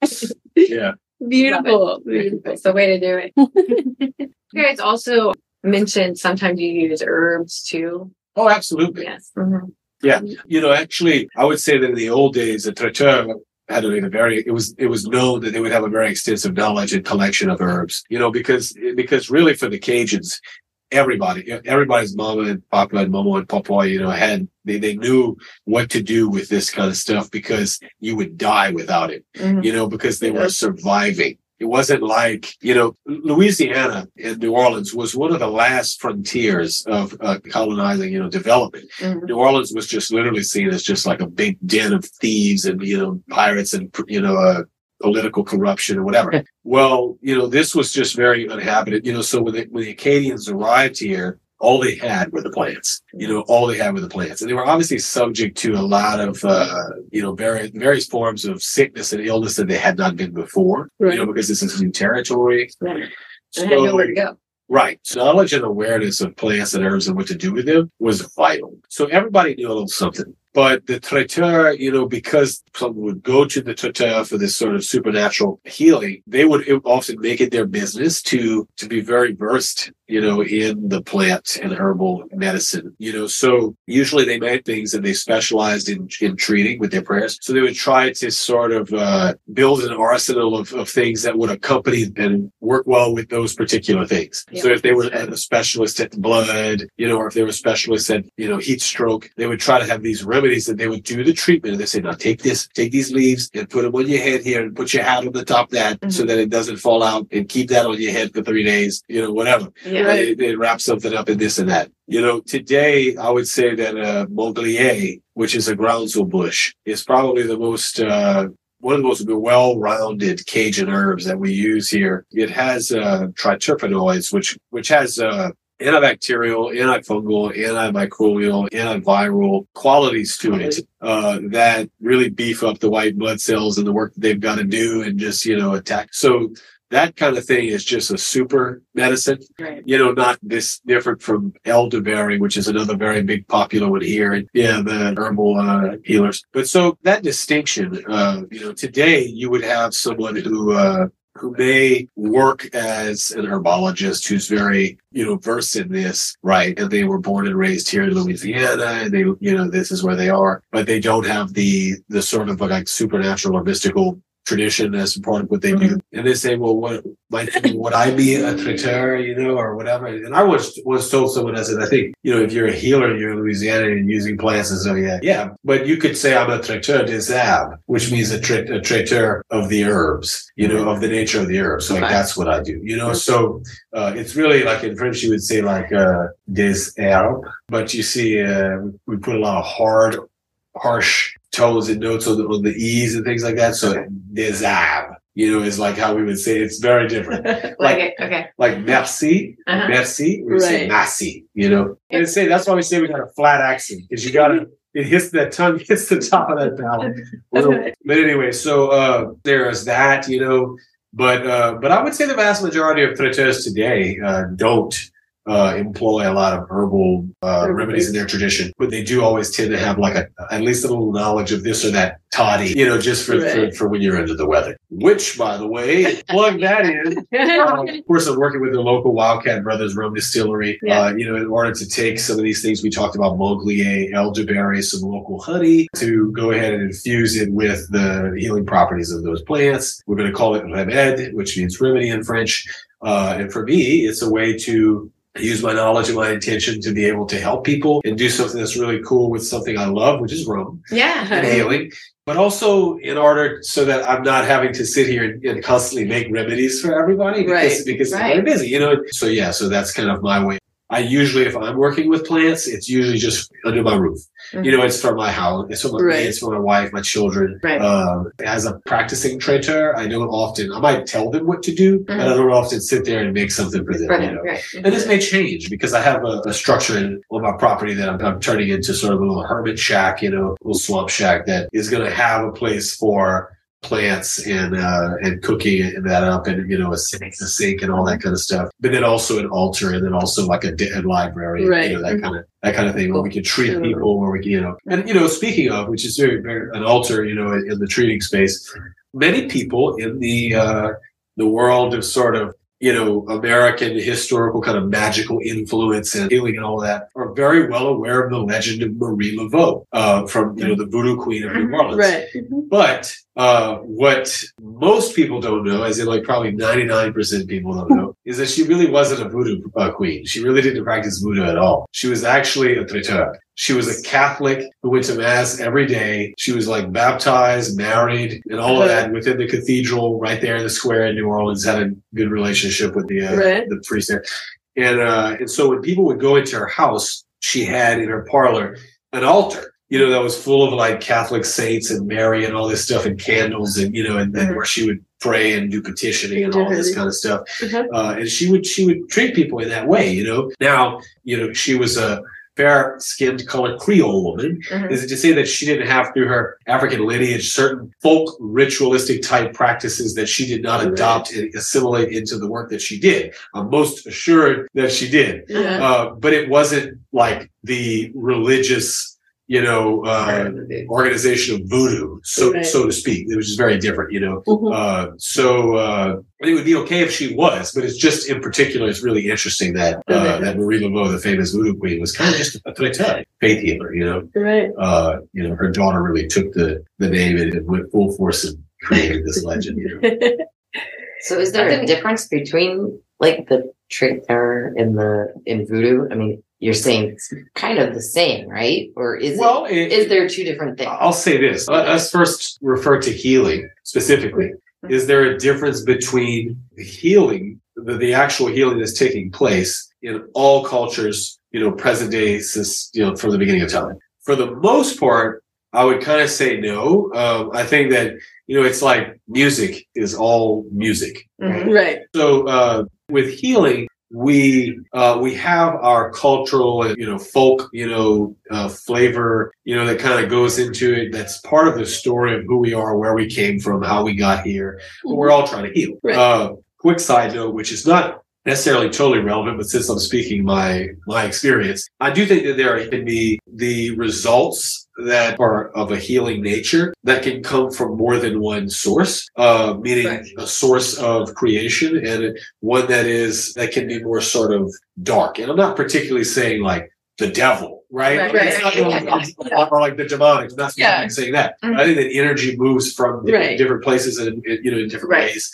Yeah. Beautiful. Beautiful. That's the way to do it. you guys also mentioned sometimes you use herbs too. Oh, absolutely. Yes. Mhm. You know, actually, I would say that in the old days, the traiteur had a, a very, it was, it was known that they would have a very extensive knowledge and collection of herbs, you know, because, because really for the Cajuns, everybody, everybody's mama and papa and mama and papa, you know, had, they, they knew what to do with this kind of stuff because you would die without it, Mhm. you know, because they were surviving. It wasn't like, you know, Louisiana and New Orleans was one of the last frontiers of uh, colonizing, you know, development. Mhm. New Orleans was just literally seen as just like a big den of thieves and, you know, pirates and, you know, uh, political corruption or whatever. well, you know, this was just very uninhabited, you know, so when the, when the Acadians arrived here, all they had were the plants, you know, all they had were the plants. And they were obviously subject to a lot of, uh, you know, various, various forms of sickness and illness that they had not been before, Right. you know, because this is new territory. Right. I had nowhere to go. Right. So knowledge and awareness of plants and herbs and what to do with them was vital. So everybody knew a little something. But the traiteur, you know, because someone would go to the traiteur for this sort of supernatural healing, they would often make it their business to to be very versed, you know, in the plant and herbal medicine. You know, so usually they made things and they specialized in in treating with their prayers. So they would try to sort of uh, build an arsenal of, of things that would accompany and work well with those particular things. So if they were a specialist at the blood, you know, or if they were a specialist at, you know, heat stroke, they would try to have these remedies that they would do the treatment. And they say, now take this, take these leaves and put them on your head here and put your hat on the top of that so that it doesn't fall out and keep that on your head for three days, you know, whatever. Yeah. They, they wrap something up in this and that. You know, today I would say that uh, Manglier, which is a groundsel bush, is probably the most uh, one of the most well-rounded Cajun herbs that we use here. It has uh, triterpenoids, which which has uh, antibacterial, antifungal, antimicrobial, antiviral qualities to it uh, that really beef up the white blood cells and the work that they've got to do and just you know attack. So that kind of thing is just a super medicine Right. you know, not this different from elderberry, which is another very big popular one here. And yeah, the herbal uh, healers. But so that distinction, uh, you know, today you would have someone who, uh, who may work as an herbologist who's very, you know, versed in this, right? And they were born and raised here in Louisiana and they, you know, this is where they are, but they don't have the, the sort of like supernatural or mystical tradition as a part of what they do. And they say, well, what might would I be a traiteur, you know, or whatever? And I was was told someone I said, I think, you know, if you're a healer and you're in Louisiana and using plants and so yeah, yeah. But you could say I'm a traiteur des herbes, which means a, tra- a traiteur of the herbs, you know, of the nature of the herbs. So like that's what I do, you know. So uh, it's really like in French you would say like uh, des herbes, but you see uh, we put a lot of hard, harsh tones and notes on the on the e's and things like that. So des herbes, you know, is like how we would say it. it's very different. Like, okay. Like merci, Uh-huh. merci, we say Right. merci, you know. And say that's why we say we got a flat accent because you gotta it hits that tongue hits the top of that. Well, but anyway, so uh there is that, you know. But uh but I would say the vast majority of traiteurs today uh don't uh employ a lot of herbal uh remedies in their tradition. But they do always tend to have like a at least a little knowledge of this or that toddy, you know, just for, Right. for, for when you're under the weather. Which by the way, plug that in. Uh, of course, I'm working with the local Wildcat Brothers Rum Distillery. Yeah. Uh, you know, in order to take some of these things we talked about, Manglier, elderberry, some local honey, to go ahead and infuse it with the healing properties of those plants. We're going to call it remède, which means remedy in French. Uh, and for me, it's a way to use my knowledge and my intention to be able to help people and do something that's really cool with something I love, which is rum and Yeah. healing, but also in order so that I'm not having to sit here and, and constantly make remedies for everybody because, Right, because I'm right. busy, you know. So yeah, so that's kind of my way. I usually, if I'm working with plants, it's usually just under my roof. You know, it's for my house, it's for my, Right. it's for my wife, my children. Right. Um, as a practicing traiteur, I don't often, I might tell them what to do, but I don't often sit there and make something for them. For you know? right. And this may change because I have a, a structure in, on my property that I'm, I'm turning into sort of a little hermit shack, you know, a little swamp shack that is going to have a place for plants and uh and cooking and that up and you know a sink, a sink and all that kind of stuff but then also an altar and then also like a, a library Right. you know that kind of that kind of thing where we can treat Sure. people where we can you know and you know speaking of which is very, very an altar you know in, in the treating space many people in the uh the world of sort of you know American historical kind of magical influence and healing and all that are very well aware of the legend of Marie Laveau uh, from you know the Voodoo Queen of New Orleans. Right. But uh, what most people don't know, as in like probably 99% of people don't know, is that she really wasn't a voodoo uh, queen. She really didn't practice voodoo at all. She was actually a traiteur. She was a Catholic who went to mass every day. She was like baptized, married, and all of that within the cathedral right there in the square in New Orleans. Had a good relationship with the uh, Right. the priest there, and uh, and so when people would go into her house, she had in her parlor an altar. You know, that was full of like Catholic saints and Mary and all this stuff and candles and, you know, and then Mhm. where she would pray and do petitioning and all this kind of stuff. Uh-huh. Uh, and she would, she would treat people in that way, you know. Now, you know, she was a fair skinned colored Creole woman. Mhm. Is it to say that she didn't have through her African lineage certain folk ritualistic type practices that she did not adopt and assimilate into the work that she did? I'm most assured that she did Yeah. uh, but it wasn't like the religious, you know, uh, organization of voodoo, so Right. so to speak. It was just very different, you know. Mhm. Uh, so uh, it would be okay if she was, but it's just in particular, it's really interesting that uh, Okay. that Marie Laveau, the famous voodoo queen, was kind of just a traiteur, faith healer, you know. Right. Uh, you know, her daughter really took the the name and, and went full force and created this legend. You know? So is there a difference between like the traiteur and the in voodoo? I mean, you're saying it's kind of the same, right? Or is Well, it, it- is there two different things? I'll say this. Let us first refer to healing specifically. Is there a difference between the healing, the, the actual healing that's taking place in all cultures, you know, present day, since, you know, from the beginning of time? For the most part, I would kind of say no. Um, I think that, you know, it's like music is all music. Mhm. Right. So uh, with healing, we uh, we have our cultural and you know folk you know uh, flavor you know that kind of goes into it. That's part of the story of who we are, where we came from, how we got here. But we're all trying to heal. Right. Uh, quick side note, which is not necessarily totally relevant, but since I'm speaking my my experience, I do think that there can be the results that are of a healing nature that can come from more than one source, uh, meaning Right. a source of creation and one that is that can be more sort of dark. And I'm not particularly saying like the devil, right? Right, It's right. not like- Or like the demonic. That's not Yeah. saying that. Mhm. I think that energy moves from different, Right. different places and you know in different ways.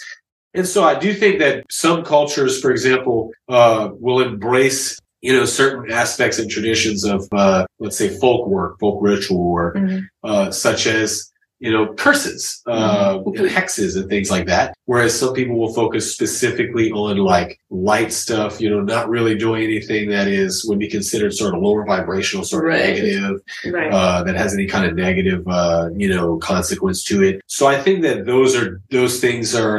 And so I do think that some cultures, for example, uh, will embrace you know certain aspects and traditions of uh, let's say folk work, folk ritual work, Mhm. uh, such as you know curses uh, Mhm. and hexes and things like that. Whereas some people will focus specifically on like light stuff, you know, not really doing anything that is would be considered sort of lower vibrational, sort of negative Right. uh, that has any kind of negative, uh, you know, consequence to it. So I think that those are those things are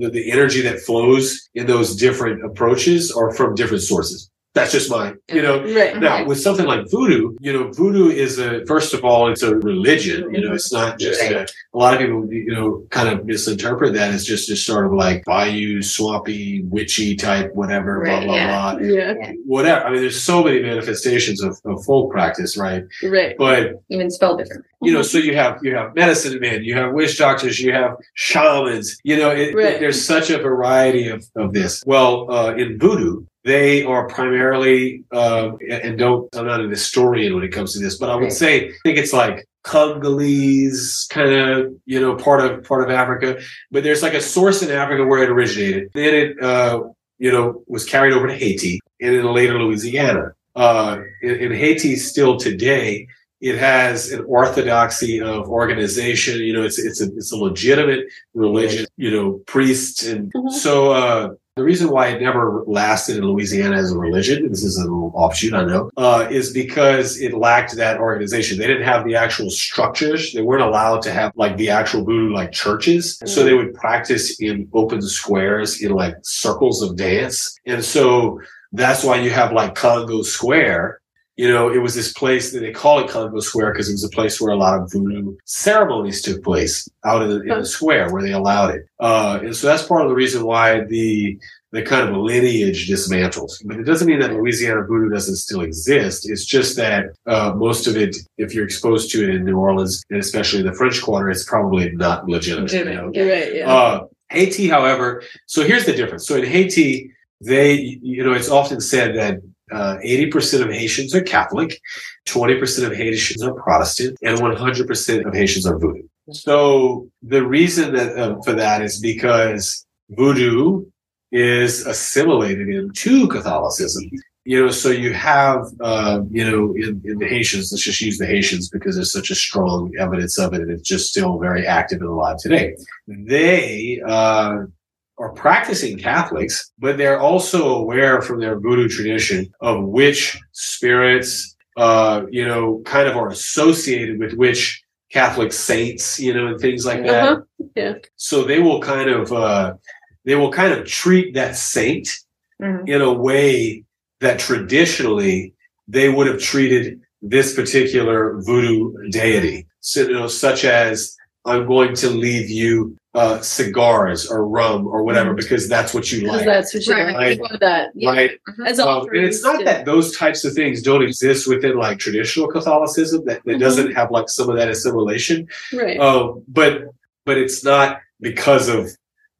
the, the energy that flows in those different approaches are from different sources. That's just my, you know. Right. Now, with something like voodoo, you know, voodoo is a first of all, it's a religion. You know, it's not just a, a lot of people, you know, kind of misinterpret that as just just sort of like bayou, swampy, witchy type, whatever, Right, blah yeah. blah blah, Yeah. whatever. I mean, there's so many manifestations of, of folk practice, right? Right. But Even spelled different. you know, so you have you have medicine men, you have witch doctors, you have shamans. You know, it, Right. there's such a variety of of this. Well, uh, in voodoo, they are primarily uh, and don't. I'm not an historian when it comes to this, but I would Right. say I think it's like Congolese kind of you know part of part of Africa. But there's like a source in Africa where it originated. Then it uh, you know was carried over to Haiti and then later Louisiana. Uh, in, in Haiti, still today, it has an orthodoxy of organization. You know, it's it's a it's a legitimate religion. You know, priests and Mhm. so. uh the reason why it never lasted in Louisiana as a religion, this is an offshoot, I know, uh, is because it lacked that organization. They didn't have the actual structures. They weren't allowed to have like the actual voodoo like churches. So they would practice in open squares in like circles of dance. And so that's why you have like Congo Square. You know, it was this place that they call it Congo Square because it was a place where a lot of voodoo ceremonies took place out in the, in the square where they allowed it. Uh, and so that's part of the reason why the the kind of lineage dismantles. But it doesn't mean that Louisiana voodoo doesn't still exist. It's just that uh, most of it, if you're exposed to it in New Orleans and especially in the French Quarter, it's probably not legitimate. you know? Right. Yeah. Uh, Haiti, however, so here's the difference. So in Haiti, they, you know, it's often said that uh, 80% of Haitians are Catholic, 20% of Haitians are Protestant, and 100% of Haitians are Voodoo. So the reason that uh, for that is because Voodoo is assimilated into Catholicism. You know, so you have, uh, you know, in, in the Haitians, let's just use the Haitians because there's such a strong evidence of it and it's just still very active and alive today. They, uh, are practicing Catholics, but they're also aware from their voodoo tradition of which spirits, uh, you know, kind of are associated with which Catholic saints, you know, and things like that. Uh-huh. Yeah. So they will kind of, uh, they will kind of treat that saint Mhm. in a way that traditionally they would have treated this particular voodoo deity. So, you know, such as I'm going to leave you uh, cigars or rum or whatever because that's what you Because like. that's what you Right. like. People do that. Yeah. Right. As Um, all and it's not that those types of things don't exist within like traditional Catholicism that, that Mhm. doesn't have like some of that assimilation. Right. Um, but but it's not because of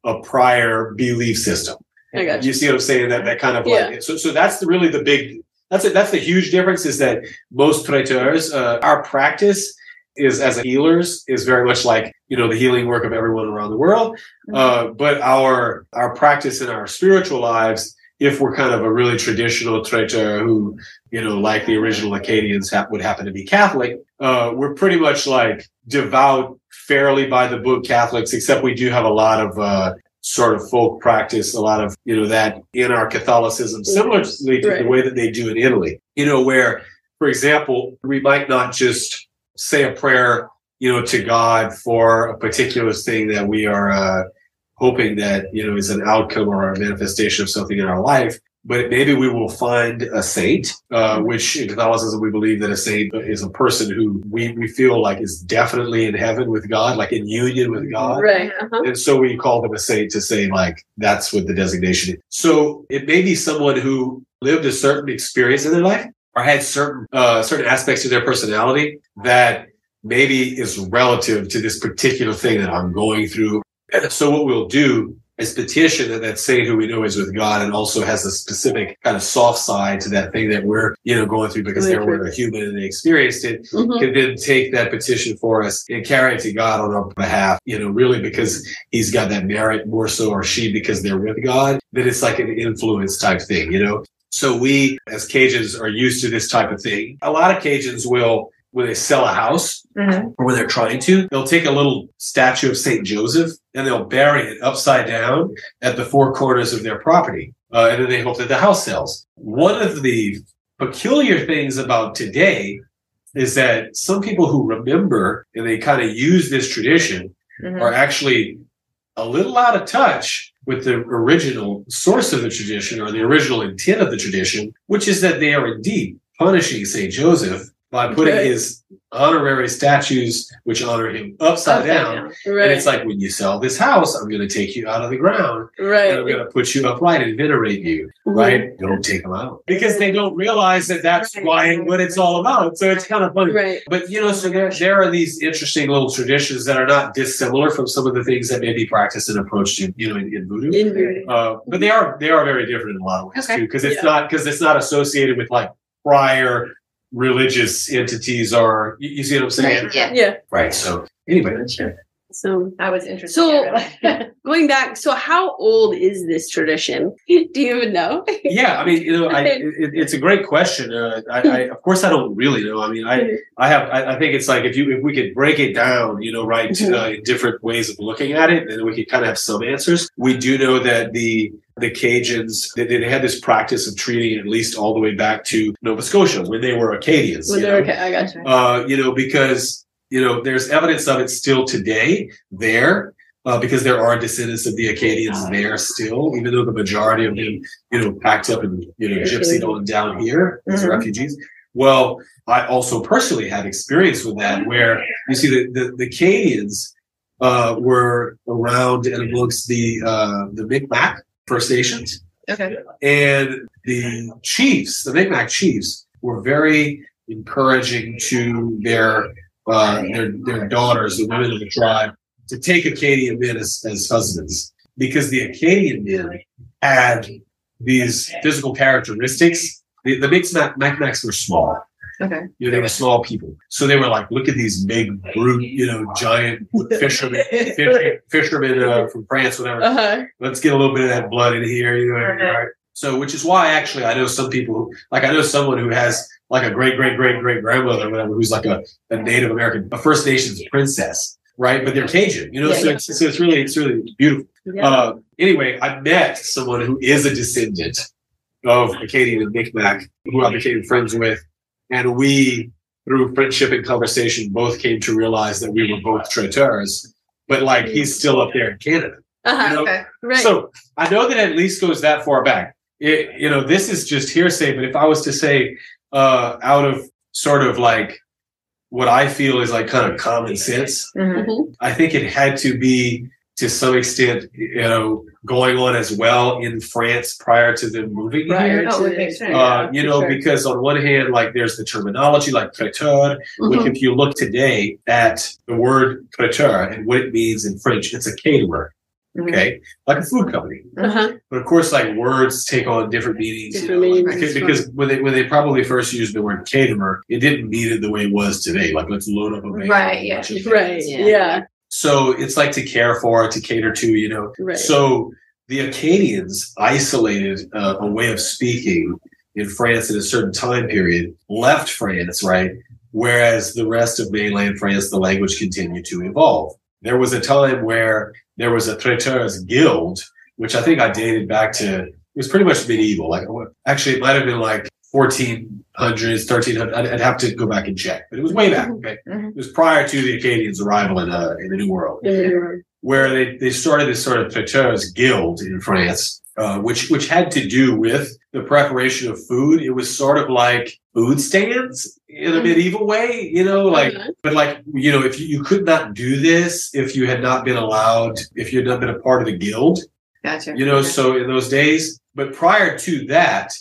a prior belief system. I got you. You see what I'm saying? That that kind of like so so that's the really the big that's it. That's the huge difference is that most traiteurs, uh, our practice is as healers is very much like you know the healing work of everyone around the world. Uh, but our our practice in our spiritual lives, if we're kind of a really traditional traiteur who you know like the original Acadians ha- would happen to be Catholic, uh, we're pretty much like devout, fairly by the book Catholics, except we do have a lot of uh, sort of folk practice, a lot of, you know, that in our Catholicism, similarly to the way that they do in Italy, you know, where, for example, we might not just say a prayer, you know, to God for a particular thing that we are, uh, hoping that, you know, is an outcome or a manifestation of something in our life. But maybe we will find a saint, uh, which in Catholicism we believe that a saint is a person who we, we feel like is definitely in heaven with God, like in union with God. Right. Uh-huh. And so we call them a saint to say like that's what the designation is. So it may be someone who lived a certain experience in their life or had certain uh, certain aspects of their personality that maybe is relative to this particular thing that I'm going through. So what we'll do is petition that that saint who we know is with God and also has a specific kind of soft side to that thing that we're, you know, going through because they were a human and they experienced it, Mhm. can then take that petition for us and carry it to God on our behalf, you know, really because he's got that merit more so or she because they're with God, then it's like an influence type thing, you know? So we as Cajuns are used to this type of thing. A lot of Cajuns will, when they sell a house, Mhm. or when they're trying to, they'll take a little statue of Saint Joseph and they'll bury it upside down at the four corners of their property, uh, and then they hope that the house sells. One of the peculiar things about today is that some people who remember and they kind of use this tradition Mhm. are actually a little out of touch with the original source of the tradition or the original intent of the tradition, which is that they are indeed punishing Saint Joseph by putting Right. his honorary statues, which honor him, upside, down. Right. And it's like, when you sell this house, I'm going to take you out of the ground right. and I'm going to put you upright and venerate you, Mhm. right? Don't take them out because they don't realize that that's why what it's all about. So it's kind of funny. Right. But you know, so there, there are these interesting little traditions that are not dissimilar from some of the things that may be practiced and approached in, you know, in, in voodoo. In- Uh, but they are they are very different in a lot of ways Okay. too, because it's Yeah. not because it's not associated with like prior religious entities are. you, you see what I'm saying? Right, yeah. yeah. Right. So anyway, that's it. So That was interesting. So- going back, so how old is this tradition? Do you even know? yeah, I mean, you know, I, it, it's a great question. Uh, I, I, of course, I don't really know. I mean, I, I have, I, I think it's like if you, if we could break it down, you know, right, Mhm. uh, in different ways of looking at it, then we could kind of have some answers. We do know that the the Cajuns they, they had this practice of treating at least all the way back to Nova Scotia when they were Acadians. When you they're know? okay, I got you. uh, you know, because you know there's evidence of it still today there. Uh, because there are descendants of the Acadians there still, even though the majority of them, you know, packed up and you know, gypsied on down here as Mhm. refugees. Well, I also personally had experience with that, where you see the the, the Acadians uh, were around and amongst the uh, the Micmac First Nations, Okay. and the chiefs, the Micmac chiefs, were very encouraging to their uh, their their daughters, the women of the tribe, to take Acadian men as, as husbands, because the Acadian men had these physical characteristics. The, the Micmac, Micmacs were small. Okay. You know, they were small people. So they were like, look at these big, brute, you know, giant fishermen, fish, fishermen uh, from France, whatever Uh-huh. let's get a little bit of that blood in here, you know. Okay. Right? So, which is why actually I know some people, who, like I know someone who has like a great, great, great, great grandmother, whatever, who's like a, a Native American, a First Nations princess, right? But they're Cajun, you know. Yeah, so, yeah. It's, so it's really, it's really beautiful. Yeah. Uh, anyway, I met someone who is a descendant of Acadian and Micmac, who I became friends with, and we, through friendship and conversation, both came to realize that we were both traiteurs, But like, he's still up there in Canada. uh-huh. you know, Okay. Right. So I know that at least goes that far back. It, you know, this is just hearsay, but if I was to say, uh, out of sort of like what I feel is like kind of common sense, Mhm. Mhm. I think it had to be to some extent, you know, going on as well in France prior to them moving Prior here. Oh, to it sense. Uh, you know, sure. because on one hand, like there's the terminology like traiteur, Mhm. like if you look today at the word traiteur and what it means in French, it's a caterer, Mhm. okay, like a food company. Uh-huh. But of course, like words take on different meanings. Different you know, meanings, because, because when they when they probably first used the word caterer, it didn't mean it the way it was today. Like let's load up a van, Right, yeah. bunch Right. Yeah. Yeah. So it's like to care for, to cater to, you know. Right. So the Acadians isolated uh, a way of speaking in France at a certain time period, left France, right? Whereas the rest of mainland France, the language continued to evolve. There was a time where there was a traiteurs guild, which I think I dated back to, it was pretty much medieval. Like, actually, it might have been like 1400s, 1300s. I'd, I'd have to go back and check, but it was way back. Okay. Mhm. It was prior to the Acadians' arrival in, uh, in the New World where they, they started this sort of traiteurs guild in France, uh, which which had to do with the preparation of food. It was sort of like food stands in a Mhm. medieval way, you know, like Uh-huh. but like you know, if you, you could not do this if you had not been allowed, if you had not been a part of the guild, Gotcha. you know. So in those days, but prior to that,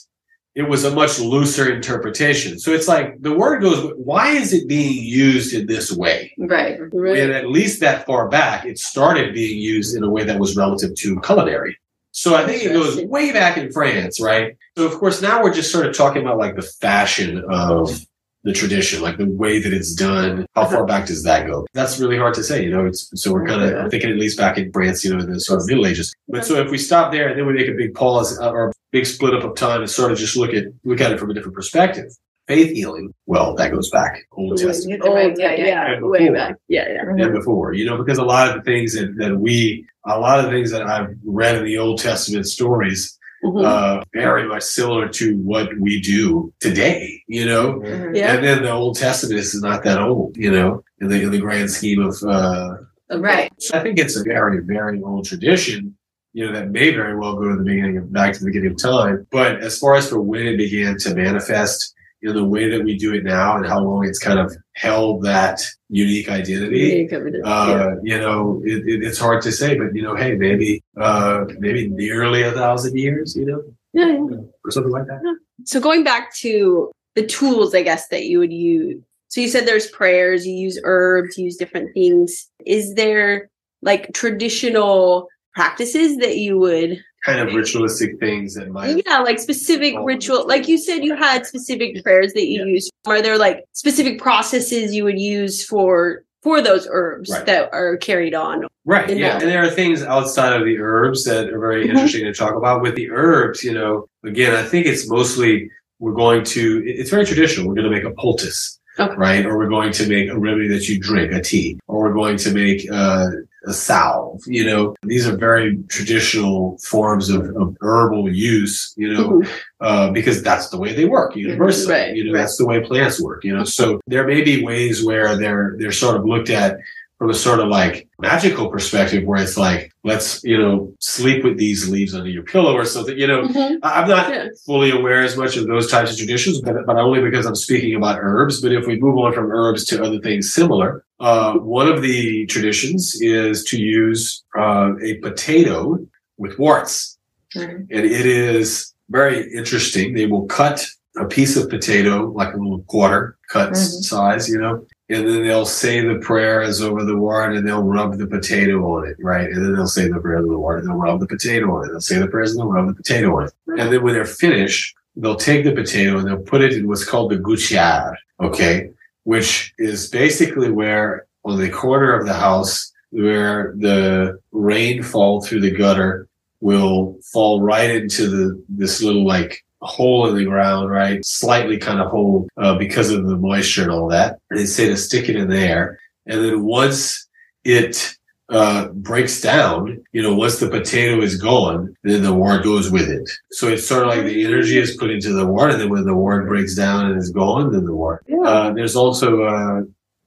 it was a much looser interpretation. So it's like the word goes, why is it being used in this way? Right. And at least that far back, it started being used in a way that was relative to culinary. So I think it goes way back in France, right? So of course now we're just sort of talking about like the fashion of the tradition, like the way that it's done. How far back does that go? That's really hard to say, you know. It's so we're kind of thinking at least back in France, you know, in the sort of Middle Ages. But so if we stop there and then we make a big pause uh, or a big split up of time and sort of just look at look at it from a different perspective. Faith healing, well, that goes back Old Testament Oh, Right, yeah, yeah, yeah, yeah. way back. Yeah, yeah. Mm-hmm. and before, you know, because a lot of the things that, that we, a lot of the things that I've read in the Old Testament stories, Mhm. uh, very much similar to what we do today, you know, Mhm. Yeah. and then the Old Testament is not that old, you know, in the, in the grand scheme of, uh, Right. so I think it's a very, very old tradition, you know, that may very well go to the beginning of, back to the beginning of time. But as far as for when it began to manifest, you know, the way that we do it now and how long it's kind of held that unique identity, Yeah, covered it. Yeah. uh, you know, it, it, it's hard to say, but you know, hey, maybe, uh, maybe nearly a thousand years, you know, Yeah, yeah. or something like that. So going back to the tools, I guess that you would use. So you said there's prayers, you use herbs, you use different things. Is there like traditional practices that you would Kind of ritualistic things that might. yeah like specific ritual like you said you had specific prayers that you Yeah. use are there like specific processes you would use for for those herbs Right. that are carried on Right. Yeah. that. And there are things outside of the herbs that are very Mhm. interesting to talk about. With the herbs, you know, again, I think it's mostly we're going to, it's very traditional. We're going to make a poultice, Okay. right? Or we're going to make a remedy that you drink, a tea, or we're going to make uh, a salve. You know, these are very traditional forms of, of herbal use, you know, Mhm. uh, because that's the way they work universally. Right, you know, right. that's the way plants work, you know. So there may be ways where they're they're sort of looked at from a sort of like magical perspective where it's like, let's, you know, sleep with these leaves under your pillow or something, you know. Mhm. I- I'm not Yeah. fully aware as much of those types of traditions, but, but only because I'm speaking about herbs. But if we move on from herbs to other things similar, uh, one of the traditions is to use uh, a potato with warts. Mhm. And it is very interesting. They will cut a piece of potato, like a little quarter cut Mhm. size, you know, and then they'll say the prayers over the wart and they'll rub the potato on it, right? And then they'll say the prayers of the wart and they'll rub the potato on it. They'll say the prayers and they'll rub the potato on it. And then when they're finished, they'll take the potato and they'll put it in what's called the guchar, okay? Which is basically where on the corner of the house where the rain fall through the gutter will fall right into the this little like hole in the ground, right? Slightly kind of hole uh, because of the moisture and all that. And they say to stick it in there, and then once it uh, breaks down, you know, once the potato is gone, then the wort goes with it. So it's sort of like the energy is put into the wort, and then when the wort breaks down and is gone, then the wort. Yeah. Uh, there's also uh,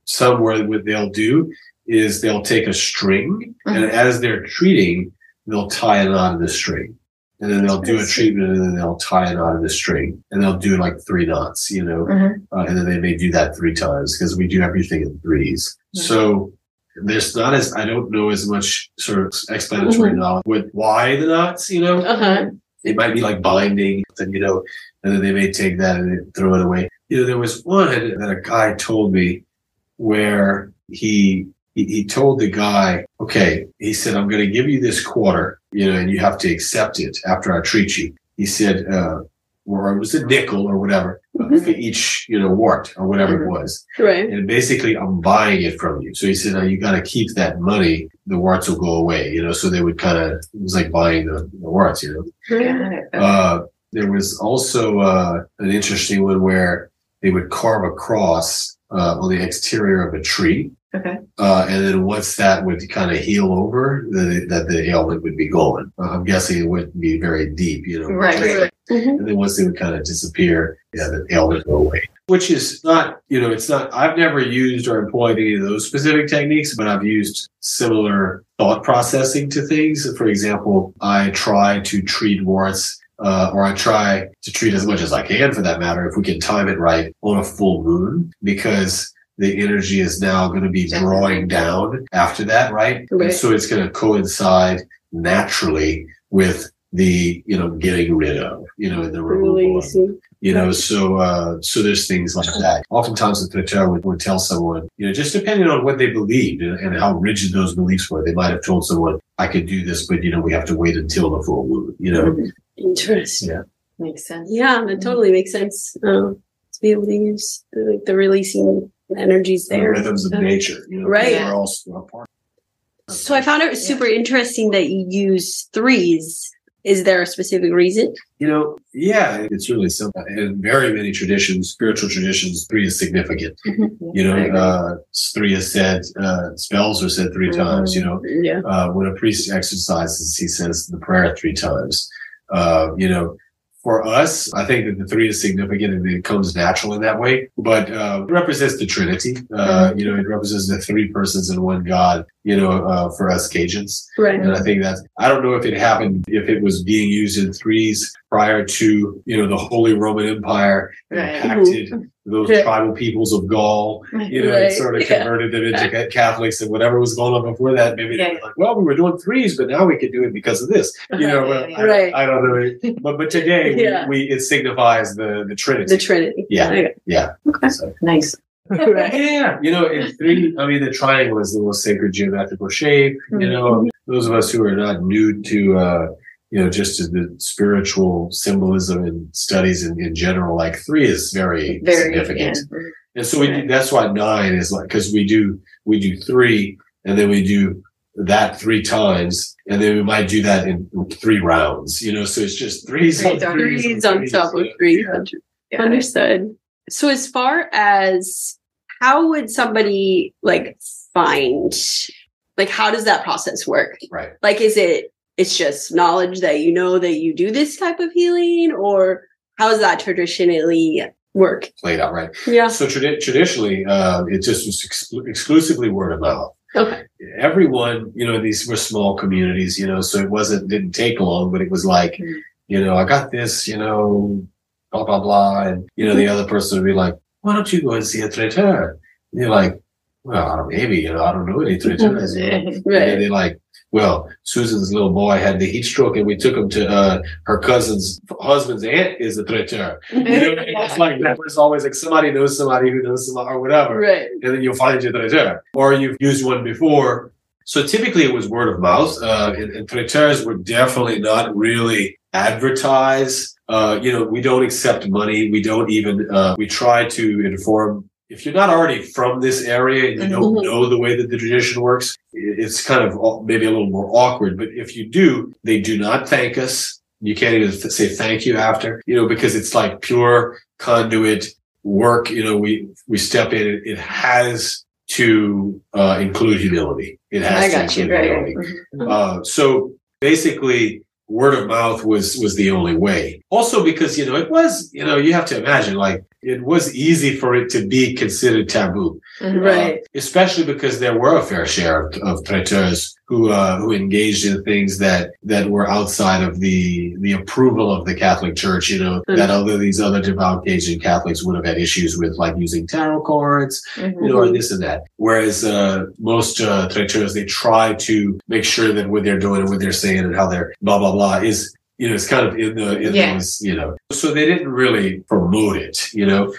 some where what they'll do is they'll take a string, and as they're treating, they'll tie a knot in the string. And then they'll do a treatment and then they'll tie a knot in the string and they'll do like three knots, you know, Mhm. uh, and then they may do that three times because we do everything in threes. Mhm. So there's not as, I don't know as much sort of explanatory Mhm. knowledge with why the knots, you know, uh-huh it might be like binding and you know, and then they may take that and throw it away. You know, there was one that a guy told me where he, he, he told the guy, okay, he said, I'm going to give you this quarter, you know, and you have to accept it after I treat you. He said, uh, or it was a nickel or whatever uh, Mhm. for each, you know, wart or whatever it was. right And basically I'm buying it from you. So he said, now you got to keep that money. The warts will go away, you know, so they would kind of, it was like buying the, the warts, you know. It. Uh, there was also uh, an interesting one where they would carve a cross uh, on the exterior of a tree, Okay. uh, and then once that would kind of heal over, the, that the ailment would be gone. Uh, I'm guessing it wouldn't be very deep, you know. Right, right, Mhm. And then once they would kind of disappear, yeah, the ailment would go away. Which is not, you know, it's not. I've never used or employed any of those specific techniques, but I've used similar thought processing to things. For example, I try to treat warts uh, or I try to treat as much as I can for that matter, if we can time it right on a full moon, because the energy is now going to be drawing down after that, right? Right. And so it's going to coincide naturally with the you know getting rid of you know the removal of, you know so uh so there's things like that oftentimes the traiteur would, would tell someone you know just depending on what they believed and, and how rigid those beliefs were they might have told someone i could do this but you know we have to wait until the full moon you know Interesting. Yeah. Makes sense. Yeah, that totally makes sense. Um, to be able to use the, like the releasing energies the there. rhythms of nature you know Right. we're all we're part So I found it super interesting that you use threes. Is there a specific reason? You know, yeah, it's really simple. In very many traditions, spiritual traditions, three is significant. You know, uh, three is said, uh, spells are said three times. You know, Yeah. uh, when a priest exorcises, he says the prayer three times. Uh, you know, for us, I think that the three is significant and it comes natural in that way, but, uh, it represents the Trinity. Uh, you know, it represents the three persons in one God, you know, uh, for us Cajuns. Right. And I think that's, I don't know if it happened, if it was being used in threes prior to, you know, the Holy Roman Empire Right. impacted those Yeah. tribal peoples of Gaul, you know, Right. sort of Yeah. converted them into Catholics and whatever was going on before that. Maybe they Yeah. like, well, we were doing threes, but now we could do it because of this. You know, I, Right. I don't know. But, but today Yeah. we, we, it signifies the, the Trinity. The Trinity. Yeah. Yeah. Okay. So, Nice. Right. yeah. You know, in three, I mean, the triangle is the most sacred geometrical shape. You know, those of us who are not new to, uh, you know, just to the spiritual symbolism and studies in, in general, like three is very, Very significant. yeah. And so we do, that's why nine is like, cause we do, we do three and then we do that three times and then we might do that in three rounds, you know, so it's just threes on Threes on threes. Threes on top of three. Yeah. Understood. So as far as how would somebody like find like how does that process work? Right. Like is it it's just knowledge that you know that you do this type of healing or how does that traditionally work? Played out right. Yeah. So tradi- traditionally, uh, it just was exclu- exclusively word of mouth. Okay. Everyone, you know, these were small communities, you know, so it wasn't, didn't take long, but it was like, Mhm. you know, I got this, you know, blah, blah, blah. And, you know, the other person would be like, why don't you go and see a traiteur? And you're like, well, maybe, you know, I don't know any. You know? And they're like, well, Susan's little boy had the heat stroke and we took him to, uh, her cousin's husband's aunt is a traiteur. You know, it's like that. It's always like somebody knows somebody who knows somebody or whatever. Right. And then you'll find your traiteur. Or you've used one before. So typically it was word of mouth. Uh, and, and traiteurs were definitely not really advertised. Uh, you know, we don't accept money. We don't even, uh, we try to inform. If you're not already from this area and you don't Mhm. know the way that the tradition works, it's kind of maybe a little more awkward. But if you do, they do not thank us. You can't even say thank you after, you know, because it's like pure conduit work. You know, we, we step in. It, it has to, uh, include humility. It has I to got you. include Right. humility. right. Uh, so basically, word of mouth was was the only way. Also, because you know it was, you know, you have to imagine like it was easy for it to be considered taboo, Mhm. Right. Uh, especially because there were a fair share of, of traiteurs who uh, who engaged in things that that were outside of the the approval of the Catholic Church. You know Mm. that other these other devout Cajun Catholics would have had issues with, like using tarot cards Mhm. you know, or this and that. Whereas uh, most uh, traiteurs, they try to make sure that what they're doing and what they're saying and how they're blah blah blah is, you know, it's kind of in the in Yeah. those, you know. So they didn't really promote it, you know.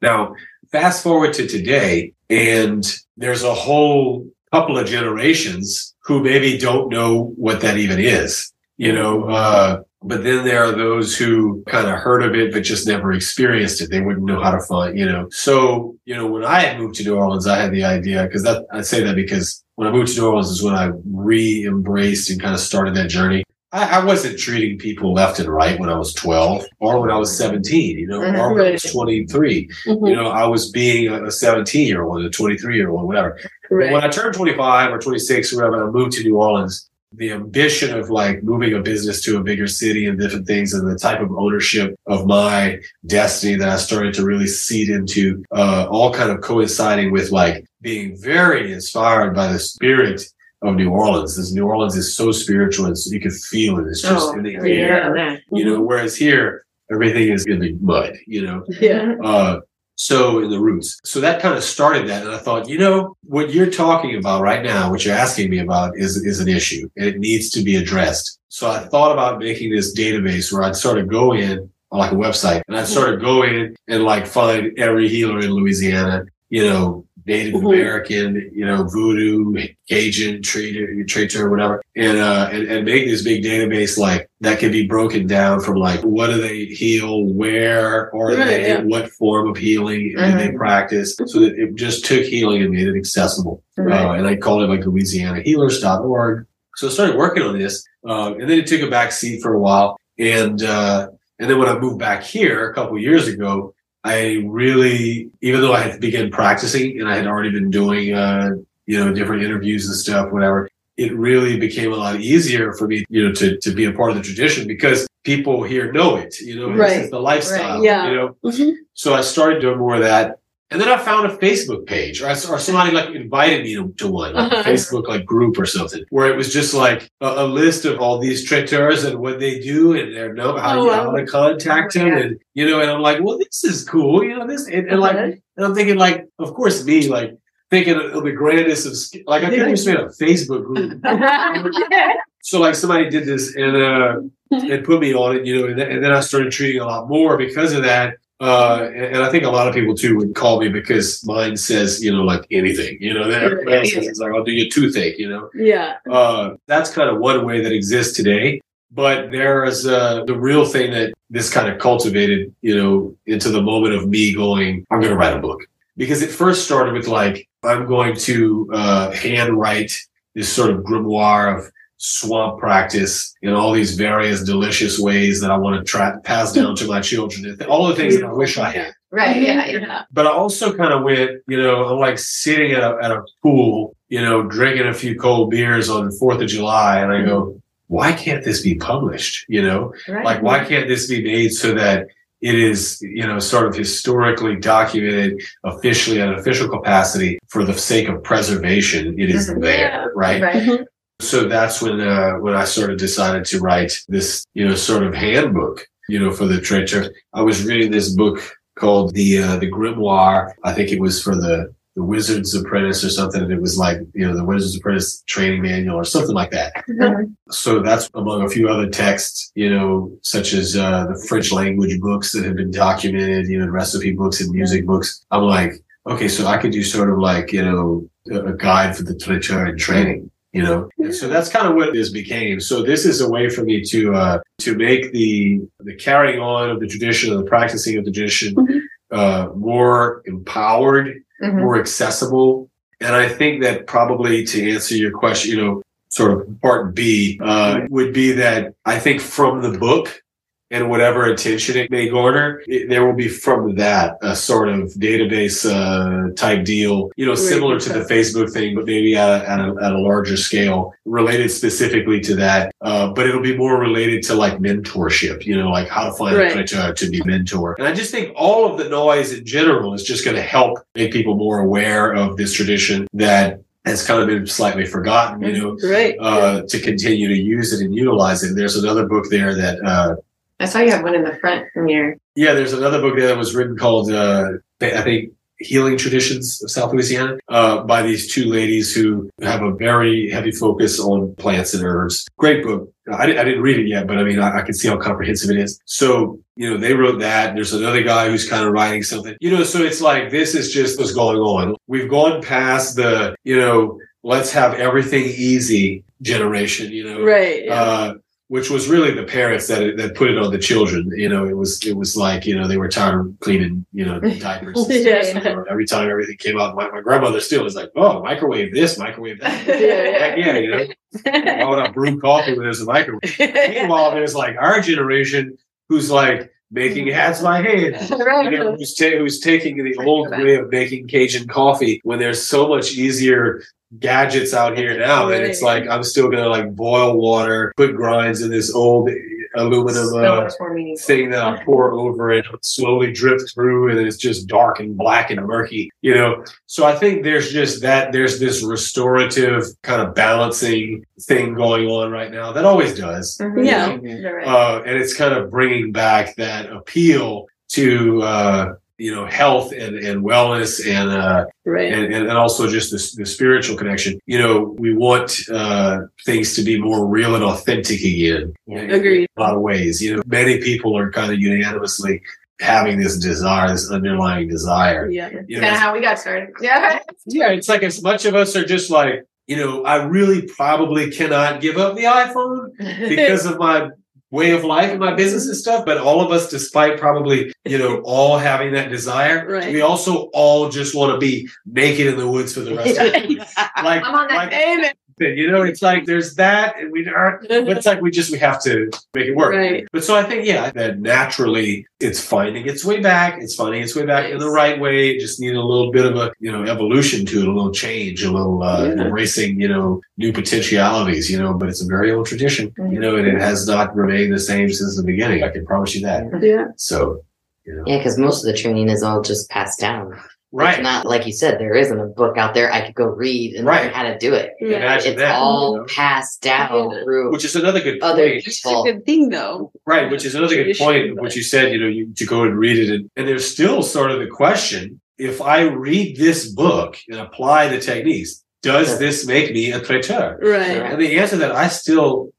Now, fast forward to today, and there's a whole couple of generations who maybe don't know what that even is, you know. Uh, but then there are those who kind of heard of it, but just never experienced it. They wouldn't know how to find, you know. So, you know, when I had moved to New Orleans, I had the idea because that I say that because when I moved to New Orleans is when I re-embraced and kind of started that journey. I, I wasn't treating people left and right when I was 12 or when I was 17, you know, Mhm. or when I was Right. 23. Mhm. You know, I was being a 17 year old, a 23 year old, whatever. But Right. when I turned 25 or 26 or whatever, I moved to New Orleans. The ambition of like moving a business to a bigger city and different things and the type of ownership of my destiny that I started to really seed into, uh, all kind of coinciding with like being very inspired by the spirit of New Orleans. This New Orleans is so spiritual and so you can feel it. It's just Oh, in the yeah, air, yeah. you know, whereas here everything is in the mud, you know, Yeah. uh, So in the roots. So that kind of started that. And I thought, you know, what you're talking about right now, what you're asking me about is, is an issue and it needs to be addressed. So I thought about making this database where I'd sort of go in on like a website and I'd sort of go in and like find every healer in Louisiana, you know, Native Mhm. American, you know, voodoo, Cajun, traiteur, traiteur, whatever, and, uh, and, and make this big database like that can be broken down from like, what do they heal? Where are Right, they? yeah. What form of healing do they practice? So that it just took healing and made it accessible. Uh, and I called it like LouisianaHealers.org. So I started working on this. Uh, and then it took a back seat for a while. And, uh, and then when I moved back here a couple years ago, I really, even though I had begun practicing and I had already been doing, uh, you know, different interviews and stuff, whatever, it really became a lot easier for me, you know, to, to be a part of the tradition because people here know it, you know, it's, Right. it's the lifestyle, Yeah. you know. Mhm. So I started doing more of that. And then I found a Facebook page or, I, or somebody like invited me to, to one, like a Uh-huh. Facebook like group or something where it was just like a, a list of all these traiteurs and what they do and their know how, Oh, wow. how to contact them. Yeah. And, you know, and I'm like, well, this is cool. You know, this, and, and like, Uh-huh. and I'm thinking like, of course, me, like thinking of the grandest of, like I have just made a Facebook group. So like somebody did this and, uh, and put me on it, you know, and then I started treating a lot more because of that. Uh, and, and I think a lot of people too would call me because mine says, you know, like anything, you know, then everybody else like, I'll do your toothache, you know. yeah. Uh, that's kind of one way that exists today. But there is uh, the real thing that this kind of cultivated, you know, into the moment of me going, I'm going to write a book. Because it first started with like, I'm going to uh, handwrite this sort of grimoire of swamp practice in all these various delicious ways that I want to tra- pass down to my children. All the things that I wish I had Right. Yeah. Mm-hmm. Yeah. but I also kind of went, you know, I'm like sitting at a, at a pool, you know, drinking a few cold beers on the 4th of July. And I go, why can't this be published? You know, Right. like, why can't this be made so that it is, you know, sort of historically documented officially at an official capacity for the sake of preservation? It is there, right? Right. Mm-hmm. So that's when uh, when I sort of decided to write this, you know, sort of handbook, you know, for the traiteur. I was reading this book called the uh, the Grimoire. I think it was for the the Wizard's Apprentice or something, and it was like you know the Wizard's Apprentice training manual or something like that. Mhm. So that's among a few other texts, you know, such as uh, the French language books that have been documented, you know, recipe books and music books. I'm like, okay, so I could do sort of like you know a, a guide for the traiteur and training you know and so that's kind of what this became so this is a way for me to uh to make the the carrying on of the tradition of the practicing of the tradition Mhm. uh more empowered Mhm. more accessible and i think that probably to answer your question you know sort of part b uh would be that i think from the book and whatever attention it may garner, it, there will be from that a sort of database uh, type deal, you know, Right, similar to the Facebook thing, but maybe at a, at a, at a larger scale, related specifically to that. Uh, but it'll be more related to like mentorship, you know, like how to find Right. a to, to be mentor. And I just think all of the noise in general is just going to help make people more aware of this tradition that has kind of been slightly forgotten, you know, Right. uh, to continue to use it and utilize it. There's another book there that, uh, I saw you have one in the front from your. yeah, there's another book there that was written called, uh, I think, Healing Traditions of South Louisiana, uh, by these two ladies who have a very heavy focus on plants and herbs. Great book. I, I didn't read it yet, but I mean, I, I can see how comprehensive it is. So, you know, they wrote that. There's another guy who's kind of writing something, you know, so it's like, this is just what's going on. We've gone past the, you know, let's have everything easy generation, you know, Right. Yeah. uh, which was really the parents that that put it on the children. You know, it was it was like you know they were tired of cleaning you know diapers. and Yeah. every time everything came out, my, my grandmother still was like, "Oh, microwave this, microwave that." Yeah, yeah. You know, why would I brew coffee when there's a microwave? Meanwhile, there's like our generation who's like making hats by hand. You know, who's, ta- who's taking the old way of making Cajun coffee when there's so much easier gadgets out here now. And it's like, I'm still going to like boil water, put grinds in this old aluminum uh, much more meaningful. thing that I pour over it, slowly drip through, and it's just dark and black and murky, you know. So I think there's just that there's this restorative kind of balancing thing going on right now that always does, Mhm. Yeah. You're right. uh, and it's kind of bringing back that appeal to uh, you know, health and, and wellness and, uh, Right. and, and, also just the, the spiritual connection. You know, we want, uh, things to be more real and authentic again. Yeah. Agreed. A lot of ways, you know, many people are kind of unanimously having this desire, this underlying desire. Yeah. You Kind of how we got started. Yeah. yeah, it's like as much of us are just like, you know, I really probably cannot give up the iPhone because of my way of life and my business and stuff. But all of us, despite probably, you know, all having that desire, Right. we also all just want to be naked in the woods for the rest of the like, I'm on that like Amen. You know, it's like there's that and we aren't. but it's like we just we have to make it work. Right. But so I think, yeah, that naturally it's finding its way back. It's finding its way back in the right way. It just needed a little bit of a, you know, evolution to it, a little change, a little uh, Yeah. embracing, you know, new potentialities, you know, but it's a very old tradition, you know, and it has not remained the same since the beginning. I can promise you that. Yeah. So, you know, Yeah, because most of the training is all just passed down. It's right. not like you said, there isn't a book out there I could go read and Right. learn how to do it. Yeah. Imagine It's that. all you know? passed down Yeah. through Which is another good other point. It's a people. good thing though. Right, which is another good point of but- what you said, you know, you to go and read it. And, and there's still sort of the question if I read this book and apply the techniques, does this make me a traiteur? Right. And the answer that I still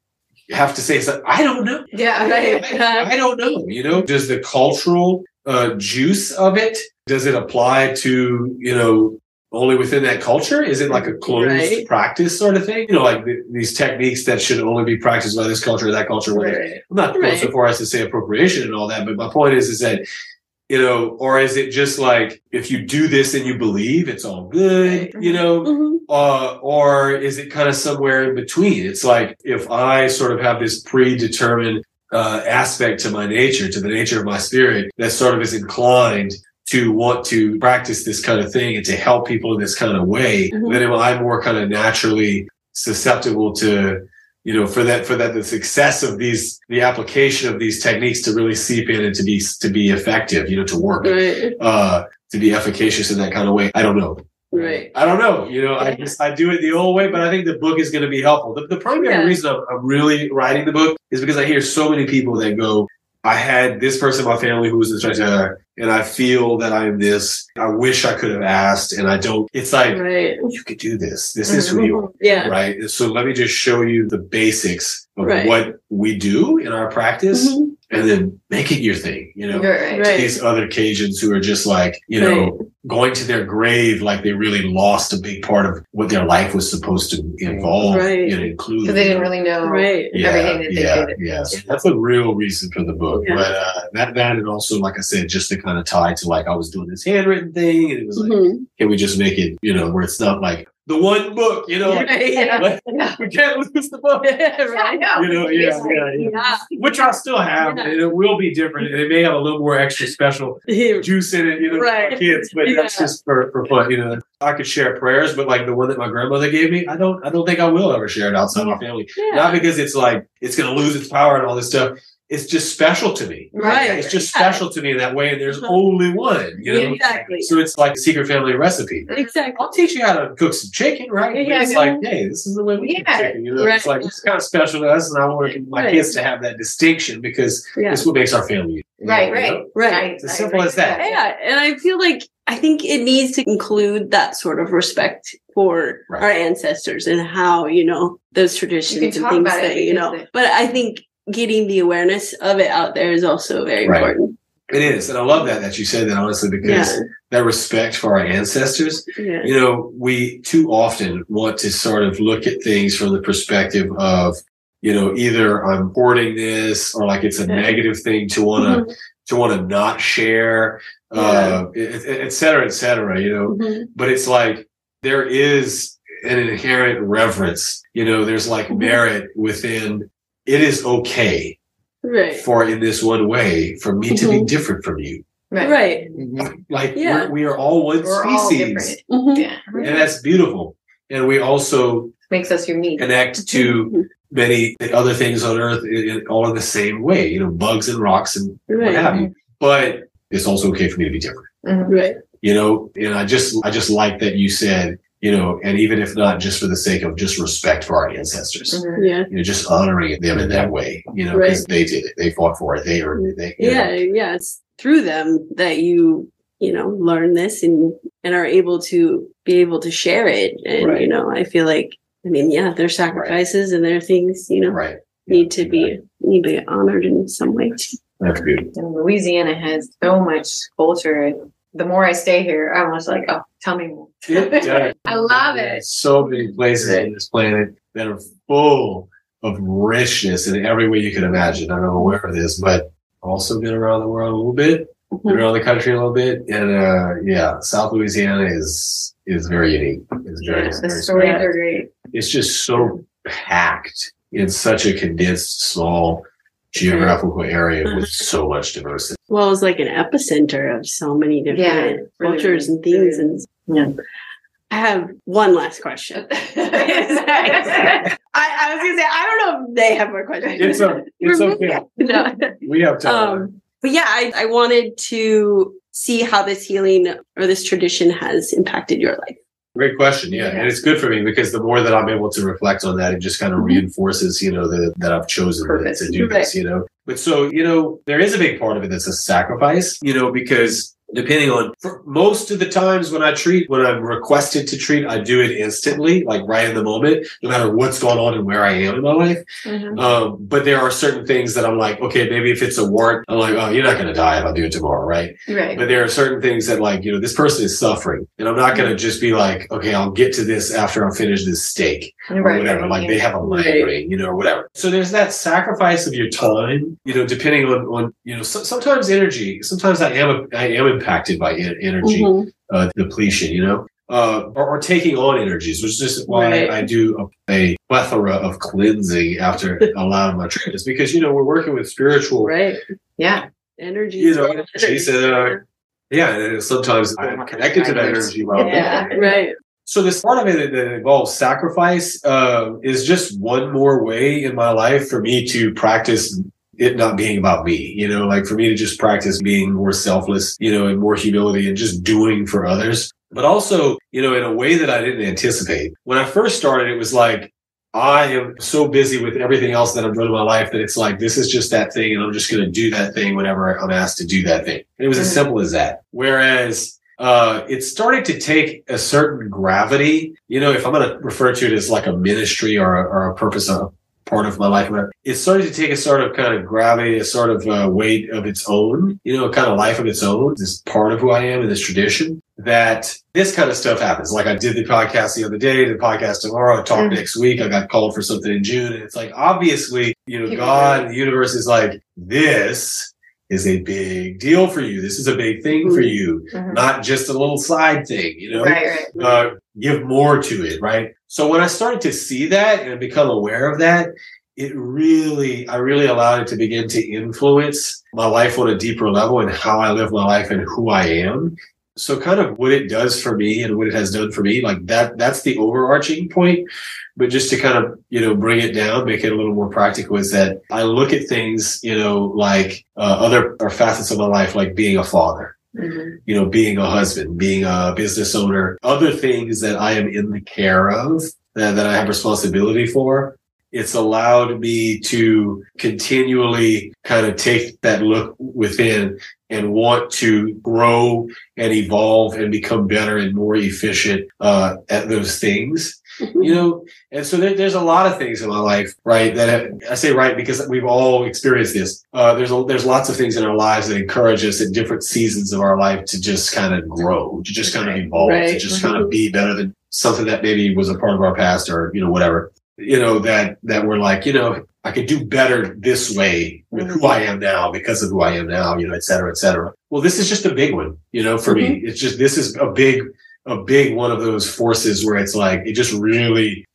have to say is that I don't know. Yeah. Right. I, I don't know. You know, does the cultural uh, juice of it, does it apply to, you know, only within that culture? Is it like a closed Right. practice sort of thing? You know, like the, these techniques that should only be practiced by this culture or that culture. Right. I'm not going Right. so far as to say appropriation and all that, but my point is, is that, you know, or is it just like if you do this and you believe it's all good, you know, Mhm. uh, or is it kind of somewhere in between? It's like if I sort of have this predetermined uh, aspect to my nature, to the nature of my spirit, that sort of is inclined to want to practice this kind of thing and to help people in this kind of way, Mhm. then am more kind of naturally susceptible to you know, for that, for that, the success of these, the application of these techniques to really seep in and to be, to be effective, you know, to work, Right. uh, to be efficacious in that kind of way. I don't know. Right. I don't know. You know, I just, I do it the old way, but I think the book is going to be helpful. The, the primary Yeah. reason I'm, I'm really writing the book is because I hear so many people that go, I had this person in my family who was a traiteur and I feel that I'm this. I wish I could have asked and I don't. It's like, Right. you could do this. This is who you are. Yeah. Right. So let me just show you the basics of Right. what we do in our practice Mhm. And then make it your thing, you know? Right. Right. These other Cajuns who are just like, you know, Right. going to their grave like they really lost a big part of what their life was supposed to involve Right. and include. Because they didn't really know Right. yeah, everything that they yeah, did. yeah. So that's a real reason for the book. Yeah. But uh, that that and also, like I said, just to kind of tie to like I was doing this handwritten thing, and it was like, Mhm. can we just make it, you know, where it's not like the one book, you know, like, Yeah. like, Yeah. we can't lose the book. right. You know, yeah, yeah, yeah. Yeah. Which I'll still have, Yeah. and it will be different, and it may have a little more extra special juice in it, you know, Right. for kids, but that's just for, for fun, you know. I could share prayers, but like the one that my grandmother gave me, I don't I don't think I will ever share it outside my oh. family. Yeah. Not because it's like it's gonna lose its power and all this stuff. It's just special to me. Right. It's just special to me in that way, and there's Uh-huh. only one, you know. Exactly. So it's like a secret family recipe. Exactly. I'll teach you how to cook some chicken, right? But Yeah, it's yeah. like, hey, this is the way we cook chicken. You know, Right. it's like it's kind of special to us, and I want my Right. kids to have that distinction because Yeah. it's what makes our family. Right, you right. know? Right. It's as simple as that. Yeah, and I feel like I think it needs to include that sort of respect for Right. our ancestors and how you know those traditions and things that you know. But I think getting the awareness of it out there is also very Right. important. It is, and I love that that you said that honestly because Yeah, that respect for our ancestors. yeah, You know, we too often want to sort of look at things from the perspective of, you know, either I'm hoarding this or like it's a Yeah. negative thing to want to Mhm, to want to not share, uh, et, et cetera, et cetera. You know, mhm. but it's like there is an inherent reverence. You know, there's like Mhm. merit within. It is okay right, for in this one way for me to be Mhm. different from you. Right. right, Mhm. Like Yeah. we're, we are all one We're all species, different. Mhm. Yeah. and that's beautiful. And we also Makes us unique. connect to many other things on Earth in, in- all in the same way. You know, bugs and rocks and what have you. But it's also okay for me to be different. Mhm. right, You know, and I just I just like that you said. You know, and even if not just for the sake of just respect for our ancestors, Mhm. yeah, you know, just honoring them in that way, you know, because Right. they did it. They fought for it. They earned it. They, you know. yeah, yeah. It's through them that you you know, learn this and and are able to be able to share it. And Right. you know, I feel like I mean, yeah, their sacrifices and their things, you know, Right. need to be need to be honored in some way. That's beautiful. And Louisiana has so much culture. The more I stay here, I'm just like, oh, tell me more. I love it. So many places on this planet that are full of richness in every way you can imagine. I'm aware of this, but also been around the world a little bit, been around the country a little bit, and uh, yeah, South Louisiana is is very unique. It's very, The very stories are great. It's just so packed in such a condensed, small geographical area with so much diversity. Well, it's like an epicenter of so many different Yeah, really, cultures and things. And Yeah. I have one last question. I, I was gonna say I don't know if they have more questions. It's a, it's okay. no. We have time. Um, but yeah, I, I wanted to see how this healing or this tradition has impacted your life. Great question. Yeah. Yeah. And it's good for me because the more that I'm able to reflect on that, it just kind of Mhm. reinforces, you know, the, that I've chosen to, to do this, you know. But so, you know, there is a big part of it that's a sacrifice, you know, because depending on for most of the times when I treat, when I'm requested to treat, I do it instantly, like right in the moment, no matter what's going on and where I am in my life. Mhm. Um, but there are certain things that I'm like, okay, maybe if it's a warrant, I'm like, oh, you're not going to die if I do it tomorrow, right? Right. But there are certain things that like, you know, this person is suffering and I'm not going to just be like, okay, I'll get to this after I finish this steak or Right. whatever. Like they have a Right. migraine, you know, or whatever. So there's that sacrifice of your time, you know, depending on, on, you know, so, sometimes energy, sometimes I am, I am impacted by en- energy Mhm. uh, depletion, you know, uh, or, or taking on energies, which is just why Right. I do a, a plethora of cleansing after a lot of my treatments because, you know, we're working with spiritual Right. Yeah. Energy. You know, all she said, uh, Yeah, and sometimes I'm connected to that energy. While I'm Yeah. right. So this part of it that- that involves sacrifice uh, is just one more way in my life for me to practice it not being about me. You know, like for me to just practice being more selfless, you know, and more humility and just doing for others. But also, you know, in a way that I didn't anticipate. When I first started, it was like I am so busy with everything else that I'm doing in my life that it's like, this is just that thing. And I'm just going to do that thing whenever I'm asked to do that thing. And it was as Mhm. simple as that. Whereas, uh, it started to take a certain gravity. You know, if I'm going to refer to it as like a ministry or a, or a purpose, a part of my life, it started to take a sort of kind of gravity, a sort of uh, weight of its own, you know, a kind of life of its own. This part of who I am in this tradition that this kind of stuff happens. Like I did the podcast the other day, the podcast tomorrow, I talk Mhm. next week. I got called for something in June. And it's like, obviously, you know, People God the universe is like, this is a big deal for you. This is a big thing for Mhm. you, Mhm. not just a little side thing, you know? Right, right. uh, give more to it, right? So when I started to see that and become aware of that, it really, I really allowed it to begin to influence my life on a deeper level and how I live my life and who I am. So kind of what it does for me and what it has done for me, like that, that's the overarching point. But just to kind of, you know, bring it down, make it a little more practical is that I look at things, you know, like uh, other or facets of my life, like being a father Mhm. you know, being a husband, being a business owner, other things that I am in the care of that, that I have responsibility for. It's allowed me to continually kind of take that look within and want to grow and evolve and become better and more efficient uh, at those things you know and so there, there's a lot of things in my life right that have, i say right because we've all experienced this. Uh, there's a, there's lots of things in our lives that encourage us at different seasons of our life to just kind of grow to just kind of evolve to Right. just kind of mm-hmm. be better than something that maybe was a part of our past or you know whatever. You know that that we're like you know i could do better this way with who i mm-hmm. am now because of who i am now you know et cetera et cetera. Well this is just a big one you know for me. Mm-hmm. It's just this is a big a big one of those forces where it's like it just really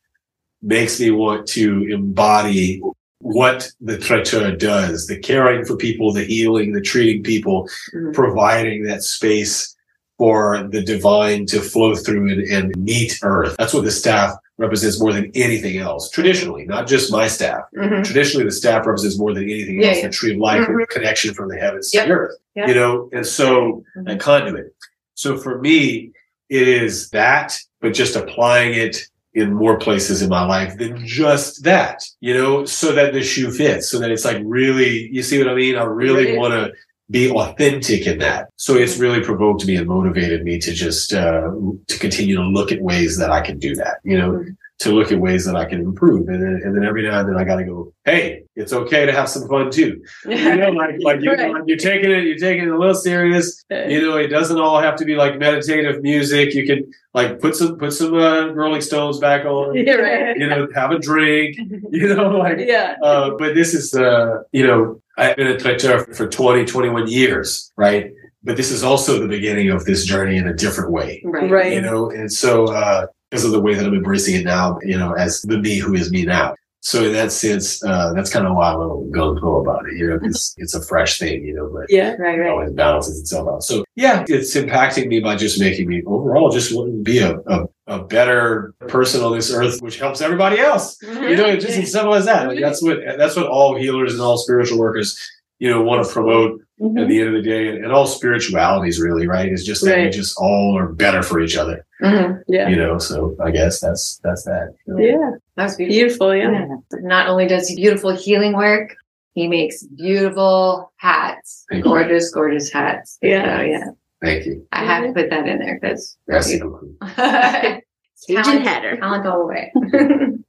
makes me want to embody what the traiteur does the caring for people the healing the treating people Mhm. providing that space for the divine to flow through and, and meet earth that's what the staff represents more than anything else traditionally not just my staff Mhm. traditionally the staff represents more than anything Yeah, else yeah. the tree of life Mhm. connection from the heavens Yep. to the earth Yep. you know and so Mhm. a conduit. So for me, it is that, but just applying it in more places in my life than just that, you know, so that the shoe fits, so that it's like really, you see what I mean? I really Right. want to be authentic in that. So it's really provoked me and motivated me to just uh, to continue to look at ways that I can do that. You know, Mm-hmm. To look at ways that I can improve, and then and then every now and then I got to go, hey, it's okay to have some fun too. You know, like like you, Right. you're taking it, you're taking it a little serious. You know, it doesn't all have to be like meditative music. You can like put some put some uh, Rolling Stones back on. Yeah, right. You know, have a drink. You know, like Yeah. uh, but this is, uh, you know, I've been a traiteur for 20, 21 years, right? But this is also the beginning of this journey in a different way, Right. Right. you know? And so, uh, because of the way that I'm embracing it now, you know, as the me who is me now. So in that sense, uh, that's kind of why I'm a little gung ho about it, you know, because it's a fresh thing, you know, but Yeah. Right. it Right. always balances itself out. So yeah, it's impacting me by just making me overall just want to be a, a, a better person on this earth, which helps everybody else. You know, it's just as simple as that. Like that's what that's what all healers and all spiritual workers, you know, want to promote Mm-hmm. at the end of the day, and, and all spiritualities really, right? Is just that we just all are better for each other, Mhm. Yeah. you know. So I guess that's that's that. Yeah. that's beautiful. Beautiful. Yeah. Yeah. Not only does he beautiful healing work, he makes beautiful hats, Thank you. gorgeous, gorgeous hats. Yeah. So, yeah. Thank you. I have to put that in there because That's Agent talent, Hatter. talent all the way.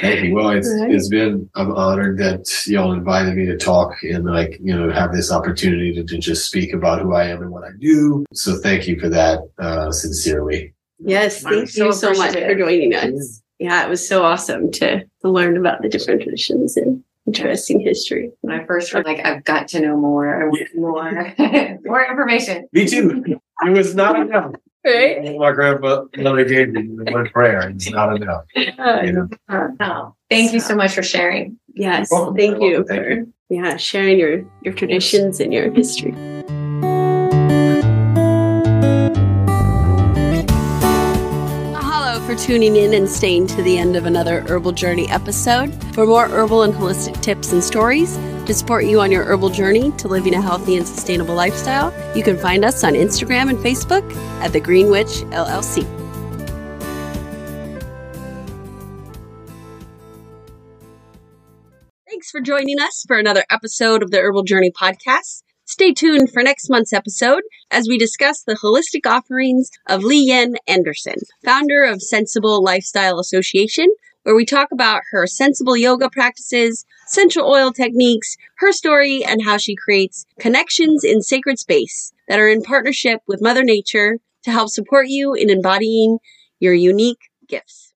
Thank you. Well, it's Right. it's been I'm honored that y'all invited me to talk and like you know have this opportunity to, to just speak about who I am and what I do. So thank you for that, uh, sincerely. Yes. I'm Thank so you so much for joining us. Yeah. It was so awesome to, to learn about the different traditions and interesting history. when I first heard, like, I've got to know more. I want more, more information. Me too. It was not enough. Right. My grandmother gave me one prayer. It's not enough. You know. Oh, thank you so much for sharing. yes. Thank You're you for yeah sharing your your traditions and your history. Tuning in and staying to the end of another Herbal Journey episode. For more herbal and holistic tips and stories to support you on your herbal journey to living a healthy and sustainable lifestyle, you can find us on Instagram and Facebook at The Green Witch LLC. Thanks for joining us for another episode of the Herbal Journey podcast. Stay tuned for next month's episode as we discuss the holistic offerings of Lee Yen Anderson, founder of Sensible Lifestyle Association, where we talk about her sensible yoga practices, essential oil techniques, her story, and how she creates connections in sacred space that are in partnership with Mother Nature to help support you in embodying your unique gifts.